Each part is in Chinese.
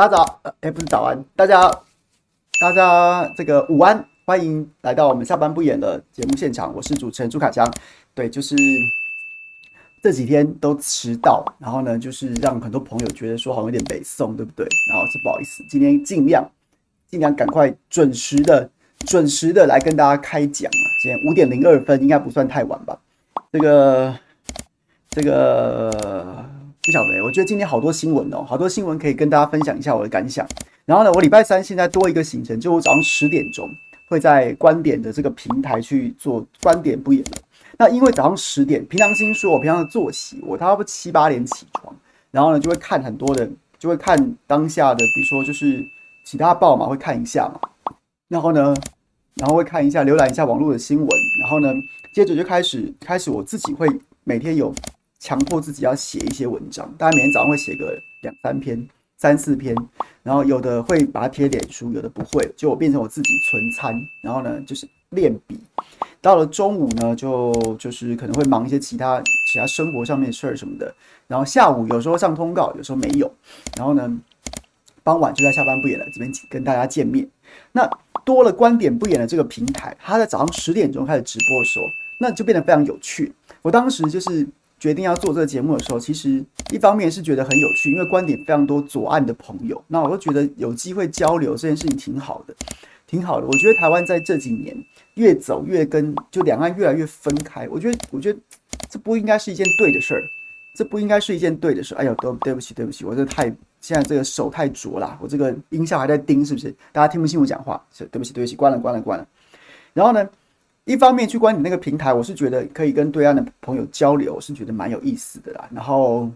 大家早，哎、欸，不是早安，大家，大家这个午安，欢迎来到我们下班不演的节目现场，我是主持人朱凯翔。对，就是这几天都迟到，然后呢，就是让很多朋友觉得说好像有点北宋，对不对？然后是不好意思，今天尽量尽量赶快准时的准时的来跟大家开讲啊。今天五点零二分，应该不算太晚吧？这个这个。不晓得，我觉得今天好多新闻哦，好多新闻可以跟大家分享一下我的感想。然后呢，我礼拜三现在多一个行程，就我早上十点钟会在观点的这个平台去做观点不演。那因为早上十点，凭良心说，我平常的作息，我差不多七八点起床，然后呢就会看很多的，就会看当下的，比如说就是其他报嘛，会看一下嘛。然后呢，然后会看一下，浏览一下网络的新闻。然后呢，接着就开始开始我自己会每天有。强迫自己要写一些文章，大家每天早上会写个两三篇、三四篇，然后有的会把它贴脸书，有的不会，就我变成我自己存餐，然后呢就是练笔。到了中午呢，就就是可能会忙一些其他其他生活上面的事儿什么的，然后下午有时候上通告，有时候没有，然后呢傍晚就在下班不演了这边跟大家见面。那多了观点不演的这个平台，他在早上十点钟开始直播的时候，那就变得非常有趣。我当时就是。决定要做这个节目的时候，其实一方面是觉得很有趣，因为观点非常多左岸的朋友，那我都觉得有机会交流这件事情挺好的，挺好的。我觉得台湾在这几年越走越跟就两岸越来越分开，我觉得我觉得这不应该是一件对的事儿，这不应该是一件对的事。哎呦，对对不起对不起，我这太现在这个手太拙了，我这个音效还在叮，是不是？大家听不清我讲话，对不起对不起，关了关了关了。然后呢？一方面去观点那个平台，我是觉得可以跟对岸的朋友交流，是觉得蛮有意思的啦。然后，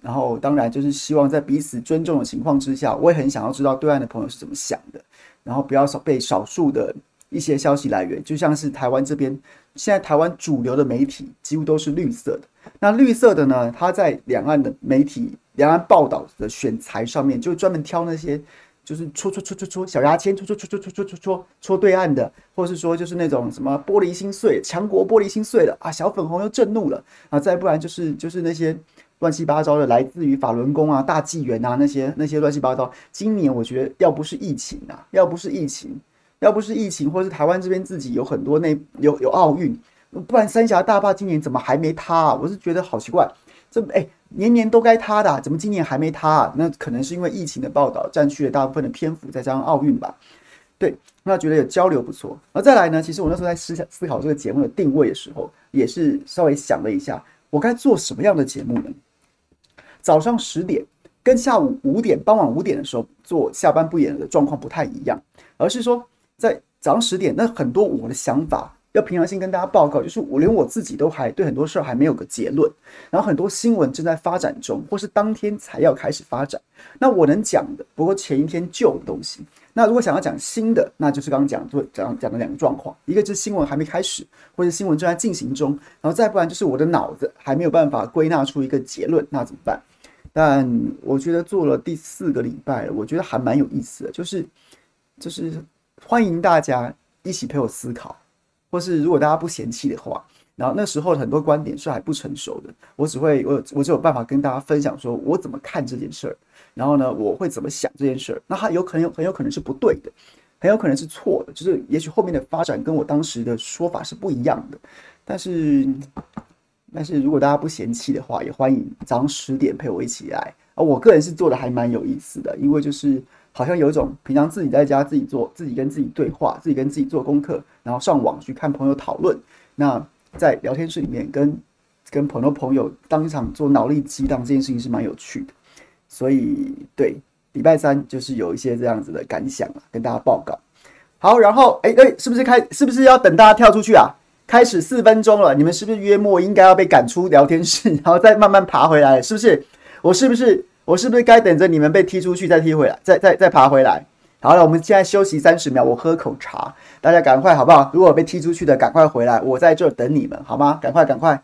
然后当然就是希望在彼此尊重的情况之下，我也很想要知道对岸的朋友是怎么想的。然后不要少被少数的一些消息来源，就像是台湾这边，现在台湾主流的媒体几乎都是绿色的。那绿色的呢，它在两岸的媒体、两岸报道的选材上面，就专门挑那些。就是戳戳戳戳戳小牙签，戳戳戳戳戳戳戳戳对岸的，或是说就是那种什么玻璃心碎，强国玻璃心碎了啊，小粉红又震怒了啊，再不然就是就是那些乱七八糟的，来自于法轮功啊、大纪元啊那些那些乱七八糟。今年我觉得要不是疫情啊，要不是疫情，要不是疫情，或是台湾这边自己有很多那有有奥运，不然三峡大坝今年怎么还没塌啊？我是觉得好奇怪，这哎。年年都该塌的，怎么今年还没塌啊？那可能是因为疫情的报道占据了大部分的篇幅，再加上奥运吧。对，那觉得有交流不错。而再来呢，其实我那时候在思思考这个节目的定位的时候，也是稍微想了一下，我该做什么样的节目呢？早上十点跟下午五点、傍晚五点的时候做下班不演的状况不太一样，而是说在早上十点，那很多我的想法。要平常心跟大家报告，就是我连我自己都还对很多事儿还没有个结论，然后很多新闻正在发展中，或是当天才要开始发展。那我能讲的，不过前一天旧的东西。那如果想要讲新的，那就是刚刚讲就讲讲的两个状况，一个就是新闻还没开始，或者新闻正在进行中，然后再不然就是我的脑子还没有办法归纳出一个结论，那怎么办？但我觉得做了第四个礼拜，我觉得还蛮有意思的，就是就是欢迎大家一起陪我思考。或是如果大家不嫌弃的话，然后那时候很多观点是还不成熟的，我只会我我只有办法跟大家分享说我怎么看这件事儿，然后呢，我会怎么想这件事儿，那它有可能有很有可能是不对的，很有可能是错的，就是也许后面的发展跟我当时的说法是不一样的，但是但是如果大家不嫌弃的话，也欢迎早上十点陪我一起来啊，我个人是做的还蛮有意思的，因为就是。好像有一种平常自己在家自己做，自己跟自己对话，自己跟自己做功课，然后上网去看朋友讨论。那在聊天室里面跟跟朋友朋友当场做脑力激荡这件事情是蛮有趣的。所以对，礼拜三就是有一些这样子的感想啊，跟大家报告。好，然后哎哎，是不是开？是不是要等大家跳出去啊？开始四分钟了，你们是不是约莫应该要被赶出聊天室，然后再慢慢爬回来？是不是？我是不是？我是不是该等着你们被踢出去再踢回来，再再再爬回来？好了，我们现在休息三十秒，我喝口茶，大家赶快好不好？如果被踢出去的，赶快回来，我在这等你们，好吗？赶快赶快！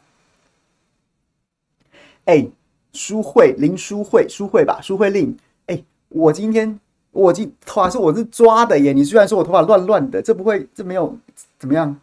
哎，淑慧林淑慧淑慧吧，淑慧令。哎，我今天我今头发是我是抓的耶，你居然说我头发乱乱的，这不会这没有怎么样？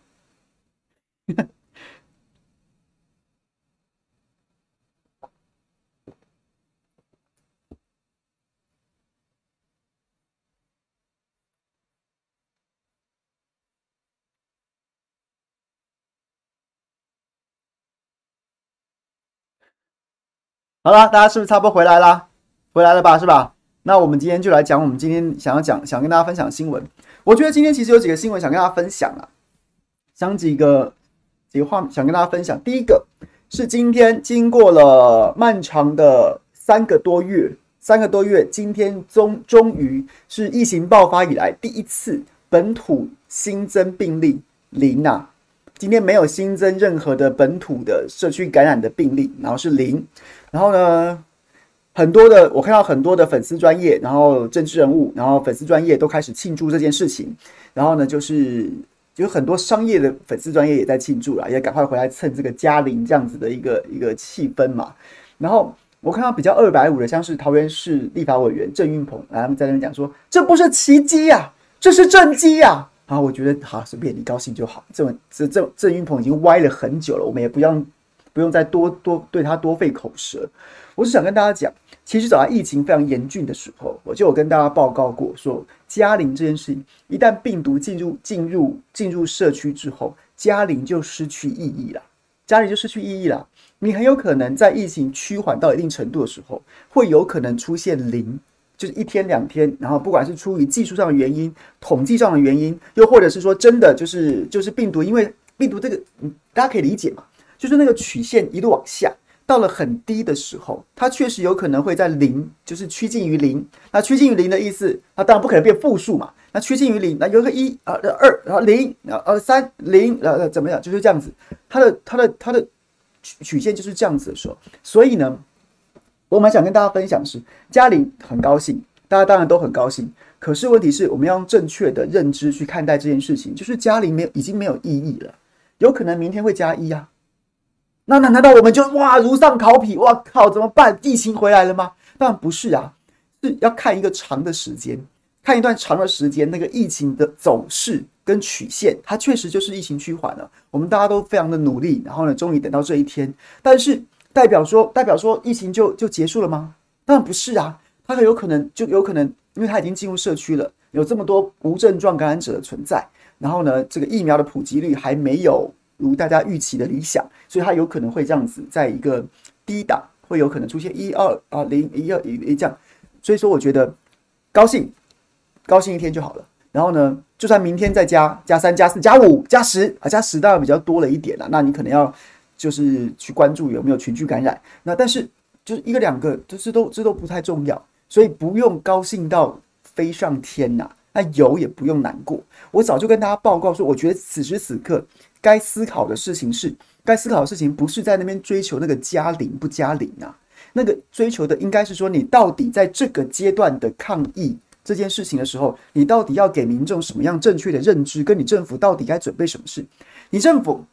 好了，大家是不是差不多回来了？回来了吧，是吧？那我们今天就来讲我们今天想要讲、想跟大家分享新闻。我觉得今天其实有几个新闻想跟大家分享啊，想几个几个话想跟大家分享。第一个是今天经过了漫长的三个多月，三个多月，今天终终于是疫情爆发以来第一次本土新增病例零啊。今天没有新增任何的本土的社区感染的病例，然后是零。然后呢，很多的我看到很多的粉丝专业，然后政治人物，然后粉丝专业都开始庆祝这件事情。然后呢，就是有很多商业的粉丝专业也在庆祝了，也赶快回来蹭这个嘉玲这样子的一个一个气氛嘛。然后我看到比较二百五的，像是桃园市立法委员郑运鹏，他们在那边讲说：“这不是奇迹呀，这是政绩呀。”好，我觉得好，随便你高兴就好。这这这郑运鹏已经歪了很久了，我们也不用不用再多多对他多费口舌。我是想跟大家讲，其实早在疫情非常严峻的时候，我就有跟大家报告过，说加零这件事情，一旦病毒进入进入进入社区之后，加零就失去意义了，加零就失去意义了。你很有可能在疫情趋缓到一定程度的时候，会有可能出现零。就是一天两天，然后不管是出于技术上的原因、统计上的原因，又或者是说真的就是就是病毒，因为病毒这个，嗯，大家可以理解嘛，就是那个曲线一路往下，到了很低的时候，它确实有可能会在零，就是趋近于零。那趋近于零的意思，它当然不可能变负数嘛。那趋近于零，那有个一啊，二，然后零，然后呃三零，呃怎么样，就是这样子。它的它的它的曲曲线就是这样子的时候，所以呢。我们想跟大家分享是，加零很高兴，大家当然都很高兴。可是问题是我们要用正确的认知去看待这件事情，就是加零没有已经没有意义了，有可能明天会加一啊。那那难道我们就哇如丧考妣？哇靠，怎么办？疫情回来了吗？当然不是啊，是要看一个长的时间，看一段长的时间，那个疫情的走势跟曲线，它确实就是疫情趋缓了。我们大家都非常的努力，然后呢，终于等到这一天，但是。代表说，代表说疫情就就结束了吗？当然不是啊，它很有可能就有可能，因为它已经进入社区了，有这么多无症状感染者的存在，然后呢，这个疫苗的普及率还没有如大家预期的理想，所以它有可能会这样子，在一个低档，会有可能出现一二啊零一二一一这样，所以说我觉得高兴，高兴一天就好了。然后呢，就算明天再加加三加四加五加十啊，加十当然比较多了一点了，那你可能要。就是去关注有没有群聚感染，那但是就是一个两个，这这都这都不太重要，所以不用高兴到飞上天呐。那有也不用难过。我早就跟大家报告说，我觉得此时此刻该思考的事情是，该思考的事情不是在那边追求那个加零不加零啊，那个追求的应该是说，你到底在这个阶段的抗疫这件事情的时候，你到底要给民众什么样正确的认知，跟你政府到底该准备什么事？你政府。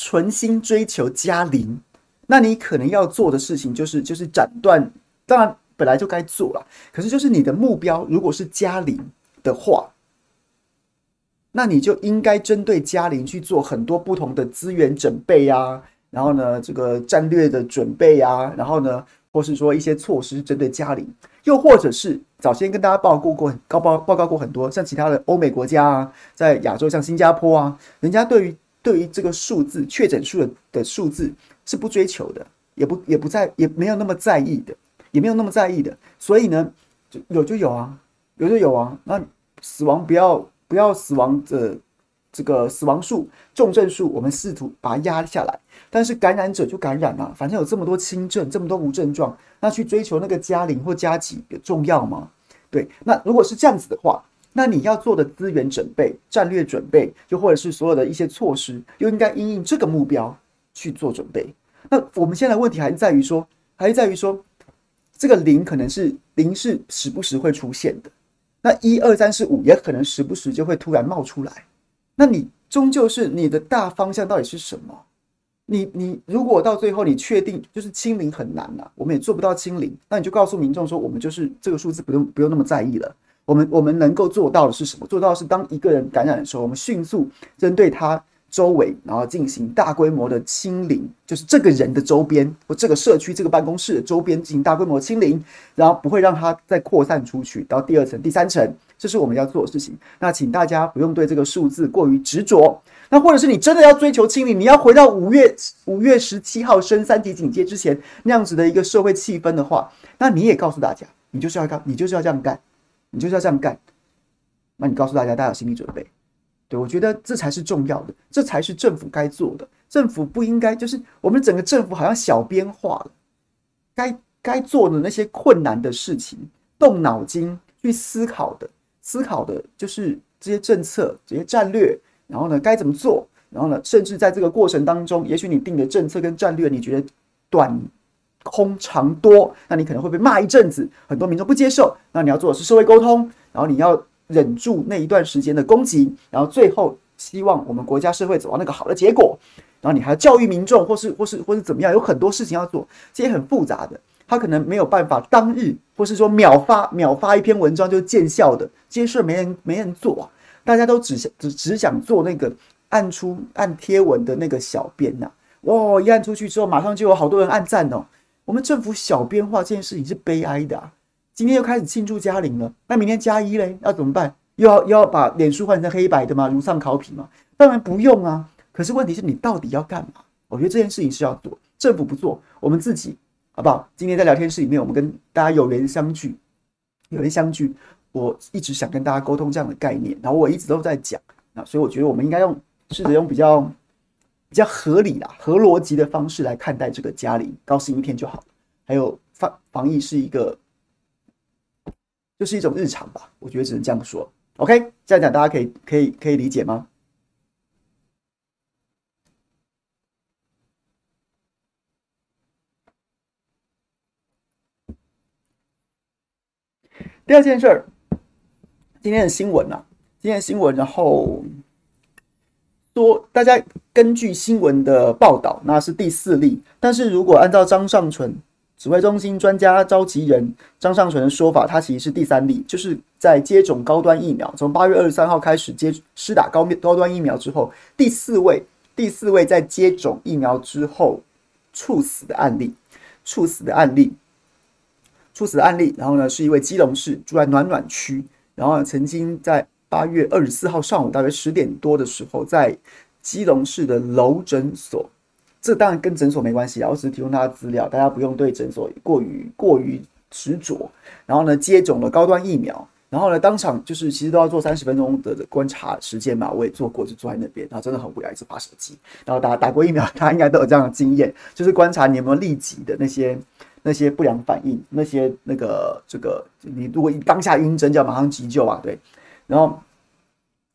存心追求加零，那你可能要做的事情就是就是斩断，当然本来就该做了，可是就是你的目标如果是加零的话，那你就应该针对加零去做很多不同的资源准备啊，然后呢，这个战略的准备啊，然后呢，或是说一些措施针对加零，又或者是早先跟大家报告过高报报告过很多，像其他的欧美国家啊，在亚洲像新加坡啊，人家对于。对于这个数字确诊数的的数字是不追求的，也不也不在，也没有那么在意的，也没有那么在意的。所以呢，就有就有啊，有就有啊。那死亡不要不要死亡的这个死亡数、重症数，我们试图把它压下来。但是感染者就感染了，反正有这么多轻症，这么多无症状，那去追求那个加零或加几有重要吗？对，那如果是这样子的话。那你要做的资源准备、战略准备，又或者是所有的一些措施，又应该因应这个目标去做准备。那我们现在问题还是在于说，还是在于说，这个零可能是零是时不时会出现的，那一二三四五也可能时不时就会突然冒出来。那你终究是你的大方向到底是什么？你你如果到最后你确定就是清零很难了，我们也做不到清零，那你就告诉民众说，我们就是这个数字不用不用那么在意了。我们我们能够做到的是什么？做到的是当一个人感染的时候，我们迅速针对他周围，然后进行大规模的清零，就是这个人的周边或这个社区、这个办公室的周边进行大规模清零，然后不会让它再扩散出去到第二层、第三层，这是我们要做的事情。那请大家不用对这个数字过于执着。那或者是你真的要追求清零，你要回到五月五月十七号升三级警戒之前那样子的一个社会气氛的话，那你也告诉大家，你就是要干，你就是要这样干，你就是要这样干。那你告诉大家，大家有心理准备。对，我觉得这才是重要的，这才是政府该做的。政府不应该就是我们整个政府好像小编化了，该该做的那些困难的事情，动脑筋去思考的，思考的就是这些政策、这些战略。然后呢，该怎么做？然后呢，甚至在这个过程当中，也许你定的政策跟战略，你觉得短空长多，那你可能会被骂一阵子，很多民众不接受。那你要做的是社会沟通，然后你要忍住那一段时间的攻击，然后最后希望我们国家社会走到那个好的结果。然后你还要教育民众，或是或是或是怎么样，有很多事情要做，这些很复杂的，他可能没有办法当日，或是说秒发秒发一篇文章就见效的，这些事没人没人做啊。大家都只想只只想做那个按出按贴文的那个小编呐、啊，哇！一按出去之后，马上就有好多人按赞哦。我们政府小编化这件事情是悲哀的啊。今天又开始庆祝加零了，那明天加一嘞，要怎么办？又要又要把脸书换成黑白的吗？如丧考妣吗？当然不用啊。可是问题是你到底要干嘛？我觉得这件事情是要做，政府不做，我们自己好不好？今天在聊天室里面，我们跟大家有缘相聚，有缘相聚。我一直想跟大家沟通这样的概念，然后我一直都在讲，那所以我觉得我们应该用试着用比较比较合理啦、合逻辑的方式来看待这个加零，高兴一天就好。还有防防疫是一个，就是一种日常吧，我觉得只能这样说。OK，这样讲大家可以可以可以理解吗？第二件事儿。今天的新闻啊，今天的新闻，然后多大家根据新闻的报道，那是第四例。但是如果按照张上淳指挥中心专家召集人张尚淳的说法，他其实是第三例，就是在接种高端疫苗，从八月二十三号开始接施打高高端疫苗之后，第四位第四位在接种疫苗之后猝死的案例，猝死的案例，猝死的案例。然后呢，是一位基隆市住在暖暖区。然后曾经在八月二十四号上午大约十点多的时候，在基隆市的楼诊所，这当然跟诊所没关系啊，我只是提供大家资料，大家不用对诊所过于过于执着。然后呢，接种了高端疫苗，然后呢，当场就是其实都要做三十分钟的观察时间嘛，我也做过，就坐在那边，然后真的很无聊，一直滑手机。然后打打过疫苗，大家应该都有这样的经验，就是观察你有没有立即的那些。那些不良反应，那些那个这个，你如果当下晕针，就要马上急救啊，对。然后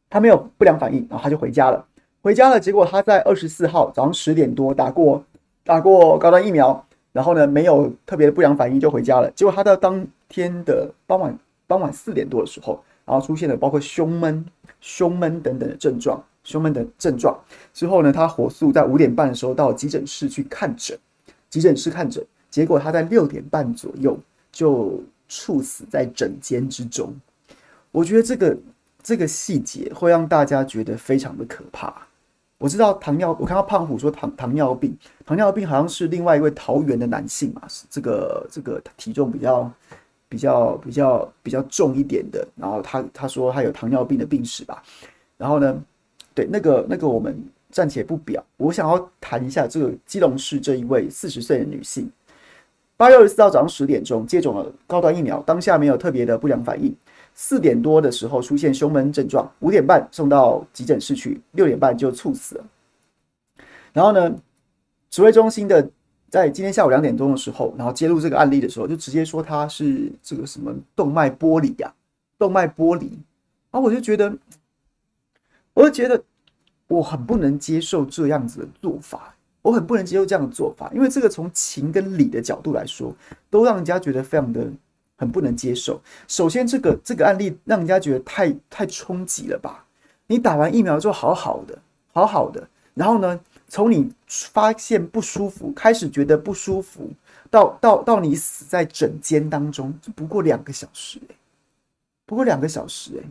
他没有不良反应，然后他就回家了。回家了，结果他在二十四号早上十点多打过打过高端疫苗，然后呢，没有特别的不良反应就回家了。结果他到当天的傍晚傍晚四点多的时候，然后出现了包括胸闷、胸闷等等的症状，胸闷的症状之后呢，他火速在五点半的时候到急诊室去看诊，急诊室看诊。结果他在六点半左右就猝死在诊间之中。我觉得这个这个细节会让大家觉得非常的可怕。我知道糖尿，我看到胖虎说糖糖尿病，糖尿病好像是另外一位桃园的男性嘛，是这个这个体重比较比较比较比较重一点的。然后他他说他有糖尿病的病史吧。然后呢，对那个那个我们暂且不表。我想要谈一下这个基隆市这一位四十岁的女性。八月二十四号早上十点钟接种了高端疫苗，当下没有特别的不良反应。四点多的时候出现胸闷症状，五点半送到急诊室去，六点半就猝死了。然后呢，指挥中心的在今天下午两点钟的时候，然后揭露这个案例的时候，就直接说他是这个什么动脉剥离呀，动脉剥离。然后我就觉得，我就觉得我很不能接受这样子的做法。我很不能接受这样的做法，因为这个从情跟理的角度来说，都让人家觉得非常的很不能接受。首先，这个这个案例让人家觉得太太冲击了吧？你打完疫苗之后好好的，好好的，然后呢，从你发现不舒服开始觉得不舒服，到到到你死在诊间当中，就不过两个小时，不过两个小时欸，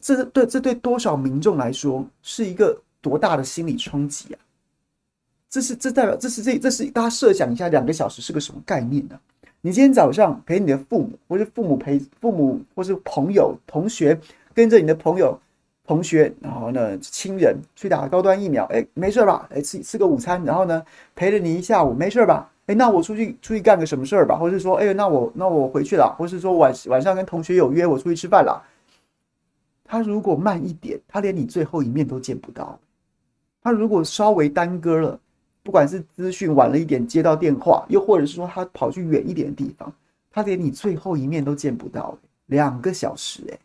这对这对多少民众来说是一个多大的心理冲击啊？这是这代表这是这这是大家设想一下，两个小时是个什么概念呢？你今天早上陪你的父母，或是父母陪父母，或是朋友、同学，跟着你的朋友、同学，然后呢，亲人去打高端疫苗，哎，没事吧？哎，吃吃个午餐，然后呢，陪着你一下午，没事吧？哎，那我出去出去干个什么事儿吧？或是说，哎，那我那我回去了，或是说晚晚上跟同学有约，我出去吃饭了。他如果慢一点，他连你最后一面都见不到。他如果稍微耽搁了，不管是资讯晚了一点接到电话，又或者是说他跑去远一点的地方，他连你最后一面都见不到。两个小时，哎，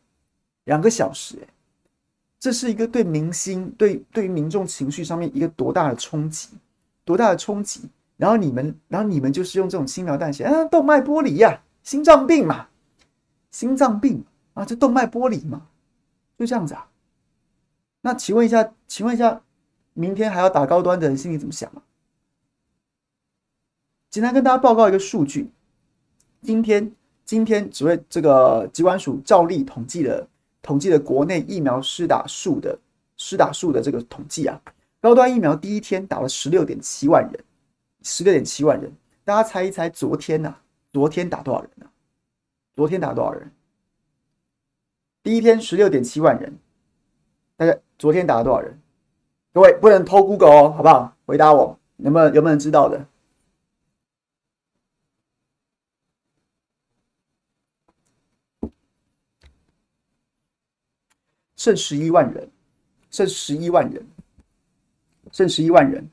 两个小时，哎，这是一个对民心、对对于民众情绪上面一个多大的冲击，多大的冲击。然后你们，然后你们就是用这种轻描淡写，啊，动脉剥离呀，心脏病嘛，心脏病啊，这动脉剥离嘛，就这样子啊。那请问一下，请问一下，明天还要打高端的人心里怎么想啊？简单跟大家报告一个数据，今天今天只为这个疾管署照例统计的统计的国内疫苗施打数的施打数的这个统计啊，高端疫苗第一天打了十六点七万人。十六点七万人，大家猜一猜，昨天呢、昨天打多少人呢、昨天打多少人？第一天十六点七万人，大家昨天打了多少人？各位不能偷 Google 哦，好不好？回答我，有没有有没有人知道的？剩十一万人，剩十一万人，剩十一万人。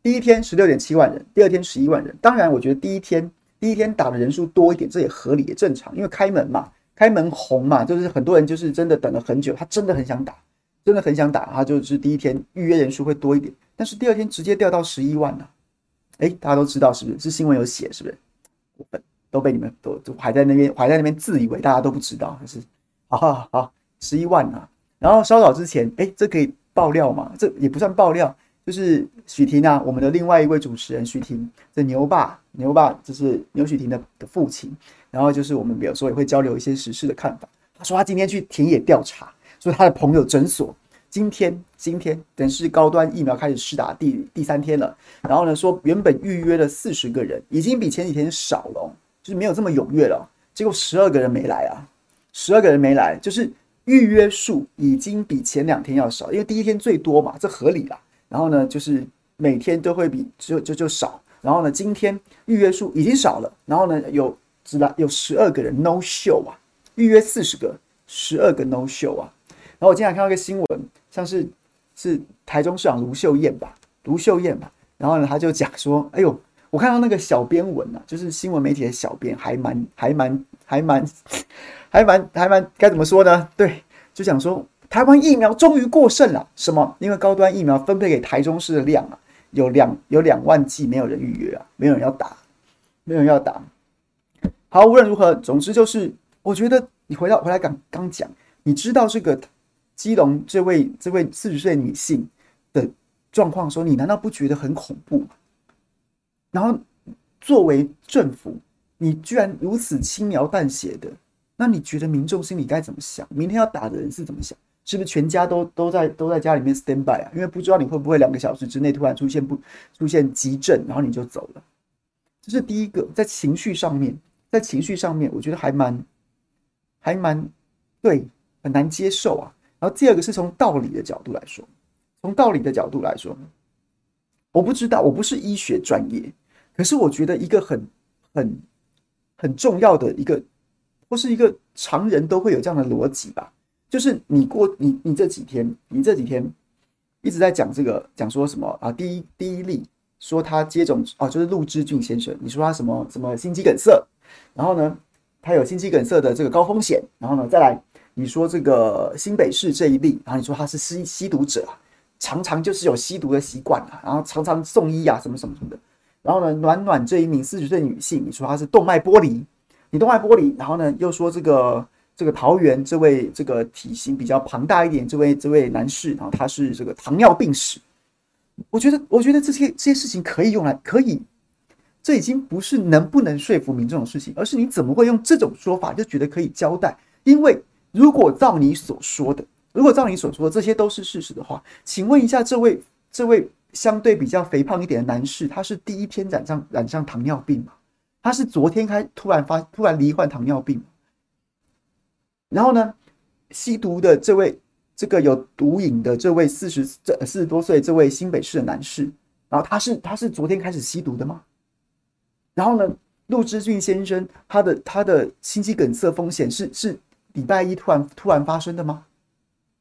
第一天十六点七万人，第二天十一万人。当然，我觉得第一天第一天打的人数多一点，这也合理也正常，因为开门嘛，开门红嘛，就是很多人就是真的等了很久，他真的很想打，真的很想打，他就是第一天预约人数会多一点。但是第二天直接掉到十一万了，哎，大家都知道是不是？是新闻有写是不是？过分，都被你们都都还在那边还在那边自以为大家都不知道，还是好好好，十一万啊。然后稍早之前，哎，这可以爆料吗？这也不算爆料。就是许婷啊，我们的另外一位主持人许婷，这牛爸牛爸就是牛许婷的的父亲，然后就是我们有时候也会交流一些时事的看法。他说他今天去田野调查，说他的朋友诊所今天今天等是高端疫苗开始施打第第三天了，然后呢说原本预约了四十个人，已经比前几天少了，就是没有这么踊跃了，结果十二个人没来啊，十二个人没来，就是预约数已经比前两天要少，因为第一天最多嘛，这合理啦。然后呢，就是每天都会比就就就少。然后呢，今天预约数已经少了。然后呢，有只来有十二个人 no show 啊，预约四十个，十二个 no show 啊。然后我经常看到一个新闻，像是是台中市长卢秀燕吧，卢秀燕吧。然后呢，他就讲说，哎呦，我看到那个小编文啊，就是新闻媒体的小编，还蛮还蛮还蛮 还蛮还蛮该怎么说呢？对，就讲说。台湾疫苗终于过剩了，什么？因为高端疫苗分配给台中市的量啊，有两有两万剂，没有人预约啊，没有人要打，没有人要打。好，无论如何，总之就是，我觉得你回到回来刚刚讲，你知道这个基隆这位这位四十岁女性的状况，说你难道不觉得很恐怖吗？然后作为政府，你居然如此轻描淡写的，那你觉得民众心里该怎么想？明天要打的人是怎么想？是不是全家都都在都在家里面 stand by 啊？因为不知道你会不会两个小时之内突然出现不出现急症，然后你就走了。这是第一个，在情绪上面，在情绪上面，我觉得还蛮还蛮对，很难接受啊。然后第二个是从道理的角度来说，从道理的角度来说，我不知道，我不是医学专业，可是我觉得一个很很很重要的一个，或是一个常人都会有这样的逻辑吧。就是你过你你这几天，你这几天一直在讲这个，讲说什么啊？第一第一例说他接种哦，就是陆之俊先生，你说他什么什么心肌梗塞，然后呢，他有心肌梗塞的这个高风险，然后呢，再来你说这个新北市这一例，然后你说他是吸吸毒者，常常就是有吸毒的习惯啊，然后常常送医啊，什么什么什么的，然后呢，暖暖这一名四十岁女性，你说她是动脉剥离，你动脉剥离，然后呢，又说这个。这个桃园这位这个体型比较庞大一点，这位这位男士，然后他是这个糖尿病史。我觉得，我觉得这些这些事情可以用来可以，这已经不是能不能说服民众的事情，而是你怎么会用这种说法就觉得可以交代？因为如果照你所说的，如果照你所说的这些都是事实的话，请问一下，这位这位相对比较肥胖一点的男士，他是第一天染上染上糖尿病吗？他是昨天开突然发突然罹患糖尿病，然后呢，吸毒的这位这个有毒瘾的这位四十这四十多岁这位新北市的男士，然后他是他是昨天开始吸毒的吗？然后呢，陆之俊先生他的他的心肌梗塞风险是是礼拜一突然突然发生的吗？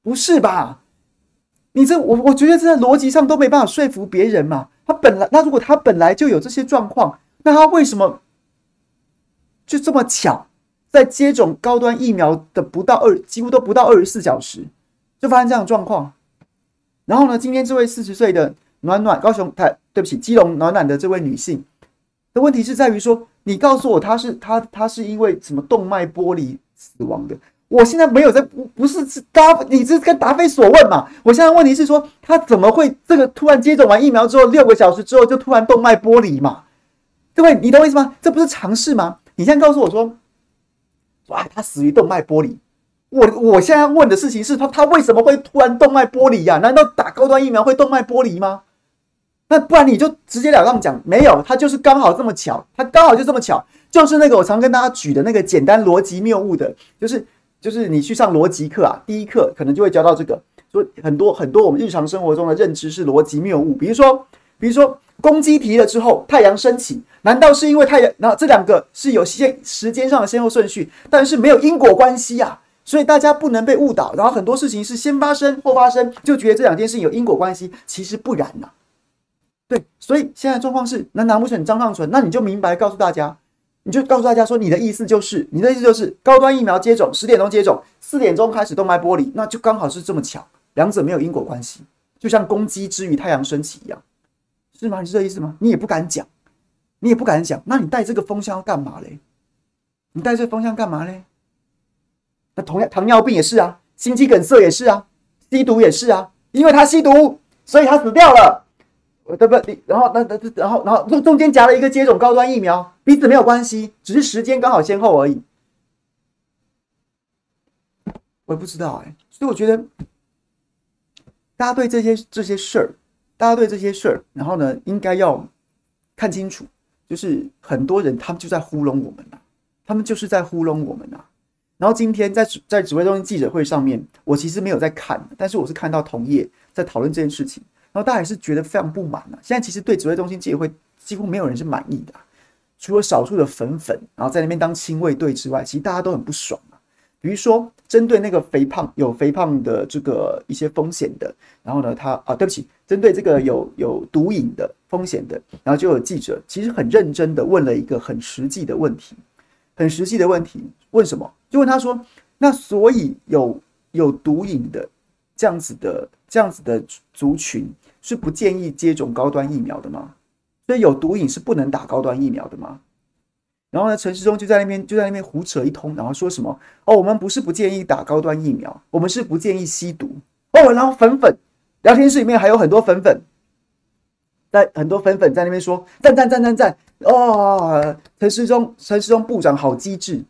不是吧？你这我我觉得这在逻辑上都没办法说服别人嘛。他本来那如果他本来就有这些状况，那他为什么就这么巧，在接种高端疫苗的不到二几乎都不到二十四小时，就发生这样的状况？然后呢，今天这位四十岁的暖暖高雄台，对不起，基隆暖暖的这位女性的问题是在于说，你告诉我她是她她是因为什么动脉剥离死亡的？我现在没有在不不是答你这跟答非所问嘛？我现在问题是说他怎么会这个突然接种完疫苗之后六个小时之后就突然动脉剥离嘛？各位，你懂我意思吗？这不是常识吗？你现在告诉我说，哇，他死于动脉剥离。我我现在问的事情是他他为什么会突然动脉剥离呀？难道打高端疫苗会动脉剥离吗？那不然你就直截了当讲，没有，他就是刚好这么巧，他刚好就这么巧，就是那个我常跟大家举的那个简单逻辑谬误的，就是。就是你去上逻辑课啊，第一课可能就会教到这个，说很多很多我们日常生活中的认知是逻辑谬误。比如说，比如说公鸡啼了之后，太阳升起，难道是因为太阳？那这两个是有先时间上的先后顺序，但是没有因果关系啊，所以大家不能被误导。然后很多事情是先发生后发生，就觉得这两件事情有因果关系，其实不然呐、对，所以现在状况是，那难不成张尚存？那你就明白告诉大家。你就告诉大家说，你的意思就是，你的意思就是高端疫苗接种十点钟接种，四点钟开始动脉剥离，那就刚好是这么巧，两者没有因果关系，就像公鸡之于太阳升起一样，是吗？你是这意思吗？你也不敢讲，你也不敢讲，那你带这个风向要干嘛嘞？你带这个风向干嘛嘞？那同样糖尿病也是啊，心肌梗塞也是啊，吸毒也是啊，因为他吸毒，所以他死掉了。对不对？然后那那然后然后中中间夹了一个接种高端疫苗，彼此没有关系，只是时间刚好先后而已。我也不知道哎，所以我觉得大家对这些这些事儿，大家对这些事儿，然后呢，应该要看清楚，就是很多人他们就在糊弄我们呐，他们就是在糊弄我们呐。然后今天在在指挥中心记者会上面，我其实没有在看，但是我是看到同业在讨论这件事情。然后大家也是觉得非常不满啊！现在其实对指挥中心记者会几乎没有人是满意的，除了少数的粉粉，然后在那边当亲卫队之外，其实大家都很不爽啊。比如说，针对那个肥胖有肥胖的这个一些风险的，然后呢，他啊，对不起，针对这个有有毒瘾的风险的，然后就有记者其实很认真的问了一个很实际的问题，很实际的问题，问什么？就问他说：“那所以有有毒瘾的这样子的这样子的族群。”是不建议接种高端疫苗的吗？所以有毒瘾是不能打高端疫苗的吗？然后呢，陈世忠就在那边就在那边胡扯一通，然后说什么哦，我们不是不建议打高端疫苗，我们是不建议吸毒哦。然后粉粉聊天室里面还有很多粉粉，在很多粉粉在那边说赞赞赞赞赞哦，陈世忠陈世忠部长好机智，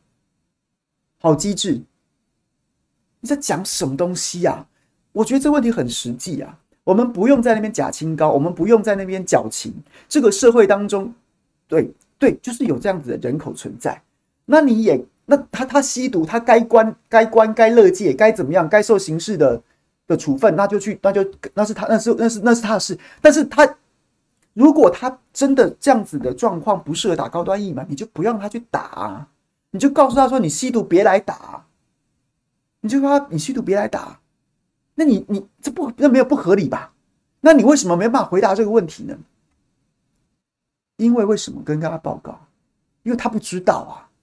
好机智，你在讲什么东西呀？我觉得这问题很实际啊。我们不用在那边假清高，我们不用在那边矫情。这个社会当中，对对，就是有这样子的人口存在。那你也，那他他吸毒，他该关该关该勒戒，该怎么样，该受刑事的的处分，那就去，那就那是他那是那是那是他的事。但是他如果他真的这样子的状况不适合打高端疫苗，你就不让他去打啊，你就告诉他说，你吸毒别来打，你就说你吸毒别来打。那你你这不那没有不合理吧？那你为什么没办法回答这个问题呢？因为为什么跟大家报告？因为他不知道啊，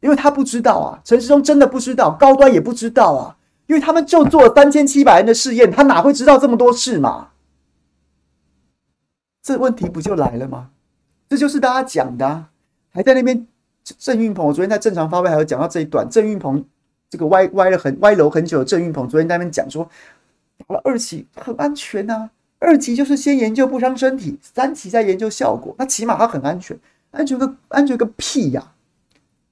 因为他不知道啊，陈世忠真的不知道，高端也不知道啊，因为他们就做了三千七百人的试验，他哪会知道这么多事嘛？这问题不就来了吗？这就是大家讲的，还在那边郑运鹏，我昨天在正常发挥还有讲到这一段，郑运鹏。这个歪歪了很歪楼很久的郑运鹏，昨天在那边讲说，打了二期很安全呐、二期就是先研究不伤身体，三期再研究效果，那起码它很安全，安全个安全个屁呀、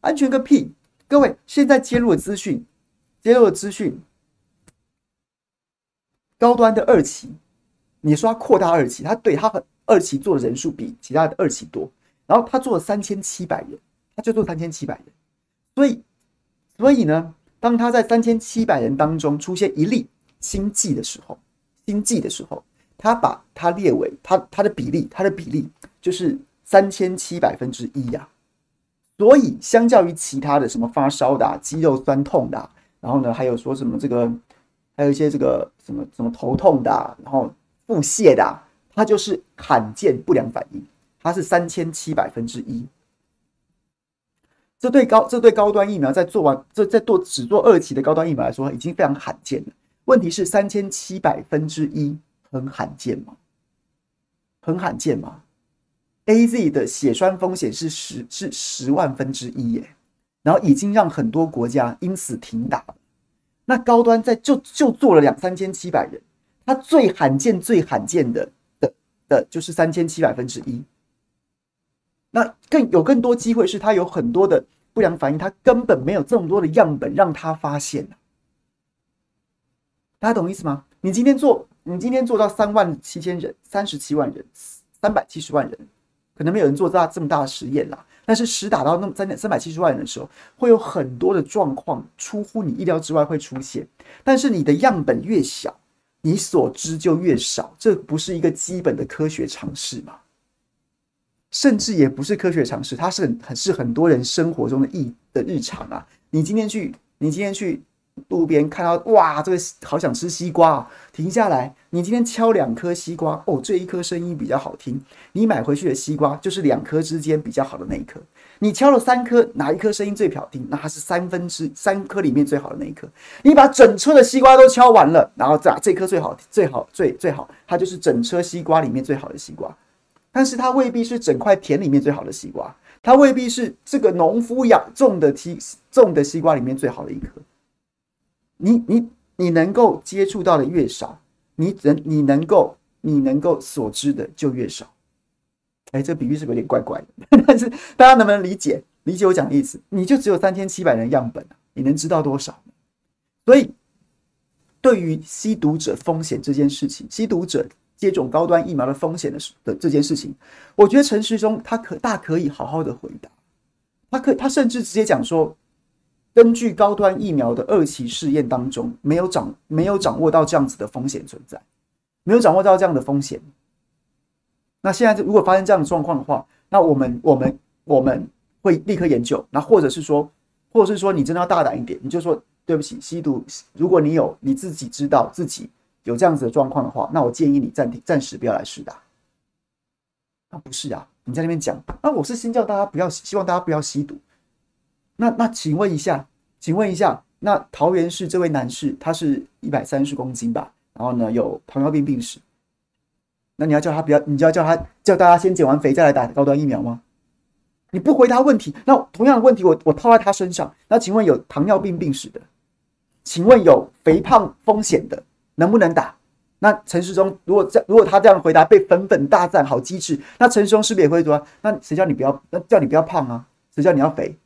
安全个屁！各位现在揭露的资讯，揭露的资讯，高端的二期，你说它扩大二期，它对它很二期做的人数比其他的二期多，然后他做了三千七百人，他就做三千七百人，所以所以呢，当他在三千七百人当中出现一例心悸的时候，心悸的时候，他把它列为他他的比例，他的比例就是三千七百分之一呀。所以相较于其他的什么发烧的、啊、肌肉酸痛的、啊，然后呢，还有说什么这个，还有一些这个什么什么头痛的、啊，然后腹泻的、啊，它就是罕见不良反应，它是三千七百分之一。这对高这对高端疫苗在做完这在做只做二期的高端疫苗来说已经非常罕见了。问题是三千七百分之一很罕见吗？很罕见吗？AZ 的血栓风险是十是十万分之一耶，然后已经让很多国家因此停打。那高端在就就做了两三千七百人，它最罕见最罕见的的的就是三千七百分之一。那更有更多机会是它有很多的不良反应，它根本没有这么多的样本让他发现。大家懂意思吗？你今天做，你今天做到三万七千人，三十七万人，三百七十万人，可能没有人做大这么大的实验啦。但是实打到那么三三百七十万人的时候，会有很多的状况出乎你意料之外会出现。但是你的样本越小，你所知就越少，这不是一个基本的科学常识吗？甚至也不是科学常识，它是很很是很多人生活中的意的日常啊。你今天去，你今天去路边看到，哇，这个好想吃西瓜啊！停下来，你今天敲两颗西瓜，哦，这一颗声音比较好听。你买回去的西瓜就是两颗之间比较好的那一颗。你敲了三颗，哪一颗声音最好听？那它是三分之三颗里面最好的那一颗。你把整车的西瓜都敲完了，然后这这颗最好，最好，最最好，它就是整车西瓜里面最好的西瓜。但是它未必是整块田里面最好的西瓜，它未必是这个农夫养种的西种的西瓜里面最好的一颗。你你你能够接触到的越少，你能你能够你能够所知的就越少。哎，这比喻是不是有点怪怪的？但是大家能不能理解理解我讲的意思？你就只有三千七百人样本，你能知道多少？所以对于吸毒者风险这件事情，吸毒者。接种高端疫苗的风险的事的这件事情，我觉得陈时中他可大可以好好的回答，他可他甚至直接讲说，根据高端疫苗的二期试验当中，没有掌没有掌握到这样子的风险存在，没有掌握到这样的风险。那现在如果发生这样的状况的话，那我们我们我们会立刻研究，那或者是说，或者是说你真的要大胆一点，你就说对不起，吸毒，如果你有你自己知道自己。有这样子的状况的话，那我建议你暂停，暂时不要来试打。那不是啊，你在那边讲，那我是先叫大家不要，希望大家不要吸毒。那那请问一下，请问一下，那桃园市这位男士，他是一百三十公斤吧？然后呢，有糖尿病病史。那你要叫他不要，你就要叫他叫大家先减完肥再来打高端疫苗吗？你不回答问题，那同样的问题我我套在他身上。那请问有糖尿病病史的？请问有肥胖风险的？能不能打？那陈时中如果这如果他这样回答被粉粉大赞，好机智。那陈时中是不是也会说？那谁叫你不要？那叫你不要胖啊？谁叫你要肥？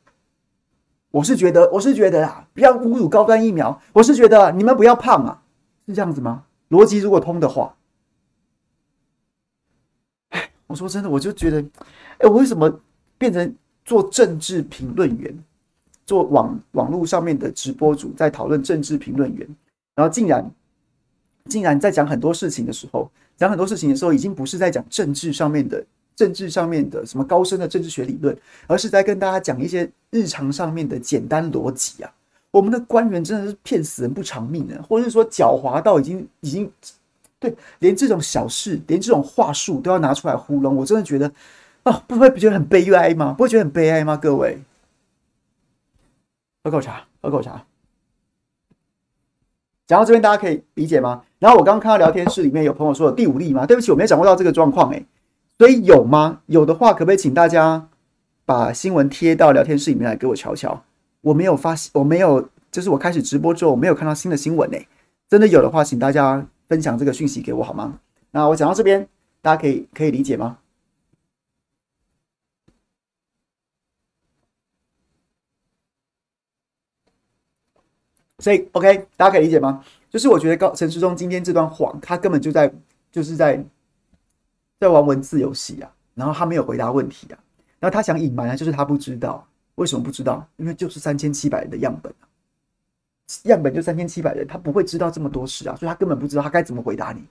我是觉得，我是觉得啊，不要侮辱高端疫苗。我是觉得你们不要胖啊，是这样子吗？逻辑如果通的话，我说真的，我就觉得，哎，我为什么变成做政治评论员，做网网络上面的直播主，在讨论政治评论员，然后竟然。竟然在讲很多事情的时候，讲很多事情的时候，已经不是在讲政治上面的政治上面的什么高深的政治学理论，而是在跟大家讲一些日常上面的简单逻辑啊！我们的官员真的是骗死人不偿命的，或者是说狡猾到已经已经对，连这种小事，连这种话术都要拿出来糊弄，我真的觉得啊，不会不觉得很悲哀吗？不会觉得很悲哀吗？各位，喝口茶，喝口茶。讲到这边，大家可以理解吗？然后我刚刚看到聊天室里面有朋友说有第五例吗？对不起，我没有掌握到这个状况诶，所以有吗？有的话，可不可以请大家把新闻贴到聊天室里面来给我瞧瞧？我没有发，我没有，就是我开始直播之后，我没有看到新的新闻诶。真的有的话，请大家分享这个讯息给我好吗？那我讲到这边，大家可以可以理解吗？所以，OK，大家可以理解吗？就是我觉得高陈时中今天这段谎，他根本就在就是在在玩文字游戏啊，然后他没有回答问题啊。然后他想隐瞒啊，就是他不知道。为什么不知道？因为就是三千七百人的样本啊，样本就三千七百人，他不会知道这么多事啊，所以他根本不知道他该怎么回答你。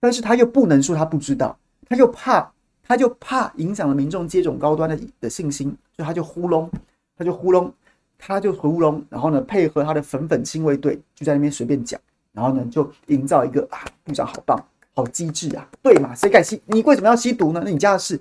但是他又不能说他不知道，他就怕，他就怕影响了民众接种高端的的信心，所以他就呼隆，他就呼隆，他就呼隆，然后呢，配合他的粉粉亲卫队，就在那边随便讲，然后呢，就营造一个啊，部长好棒，好机智啊，对嘛？谁敢吸？你为什么要吸毒呢？那你家的事。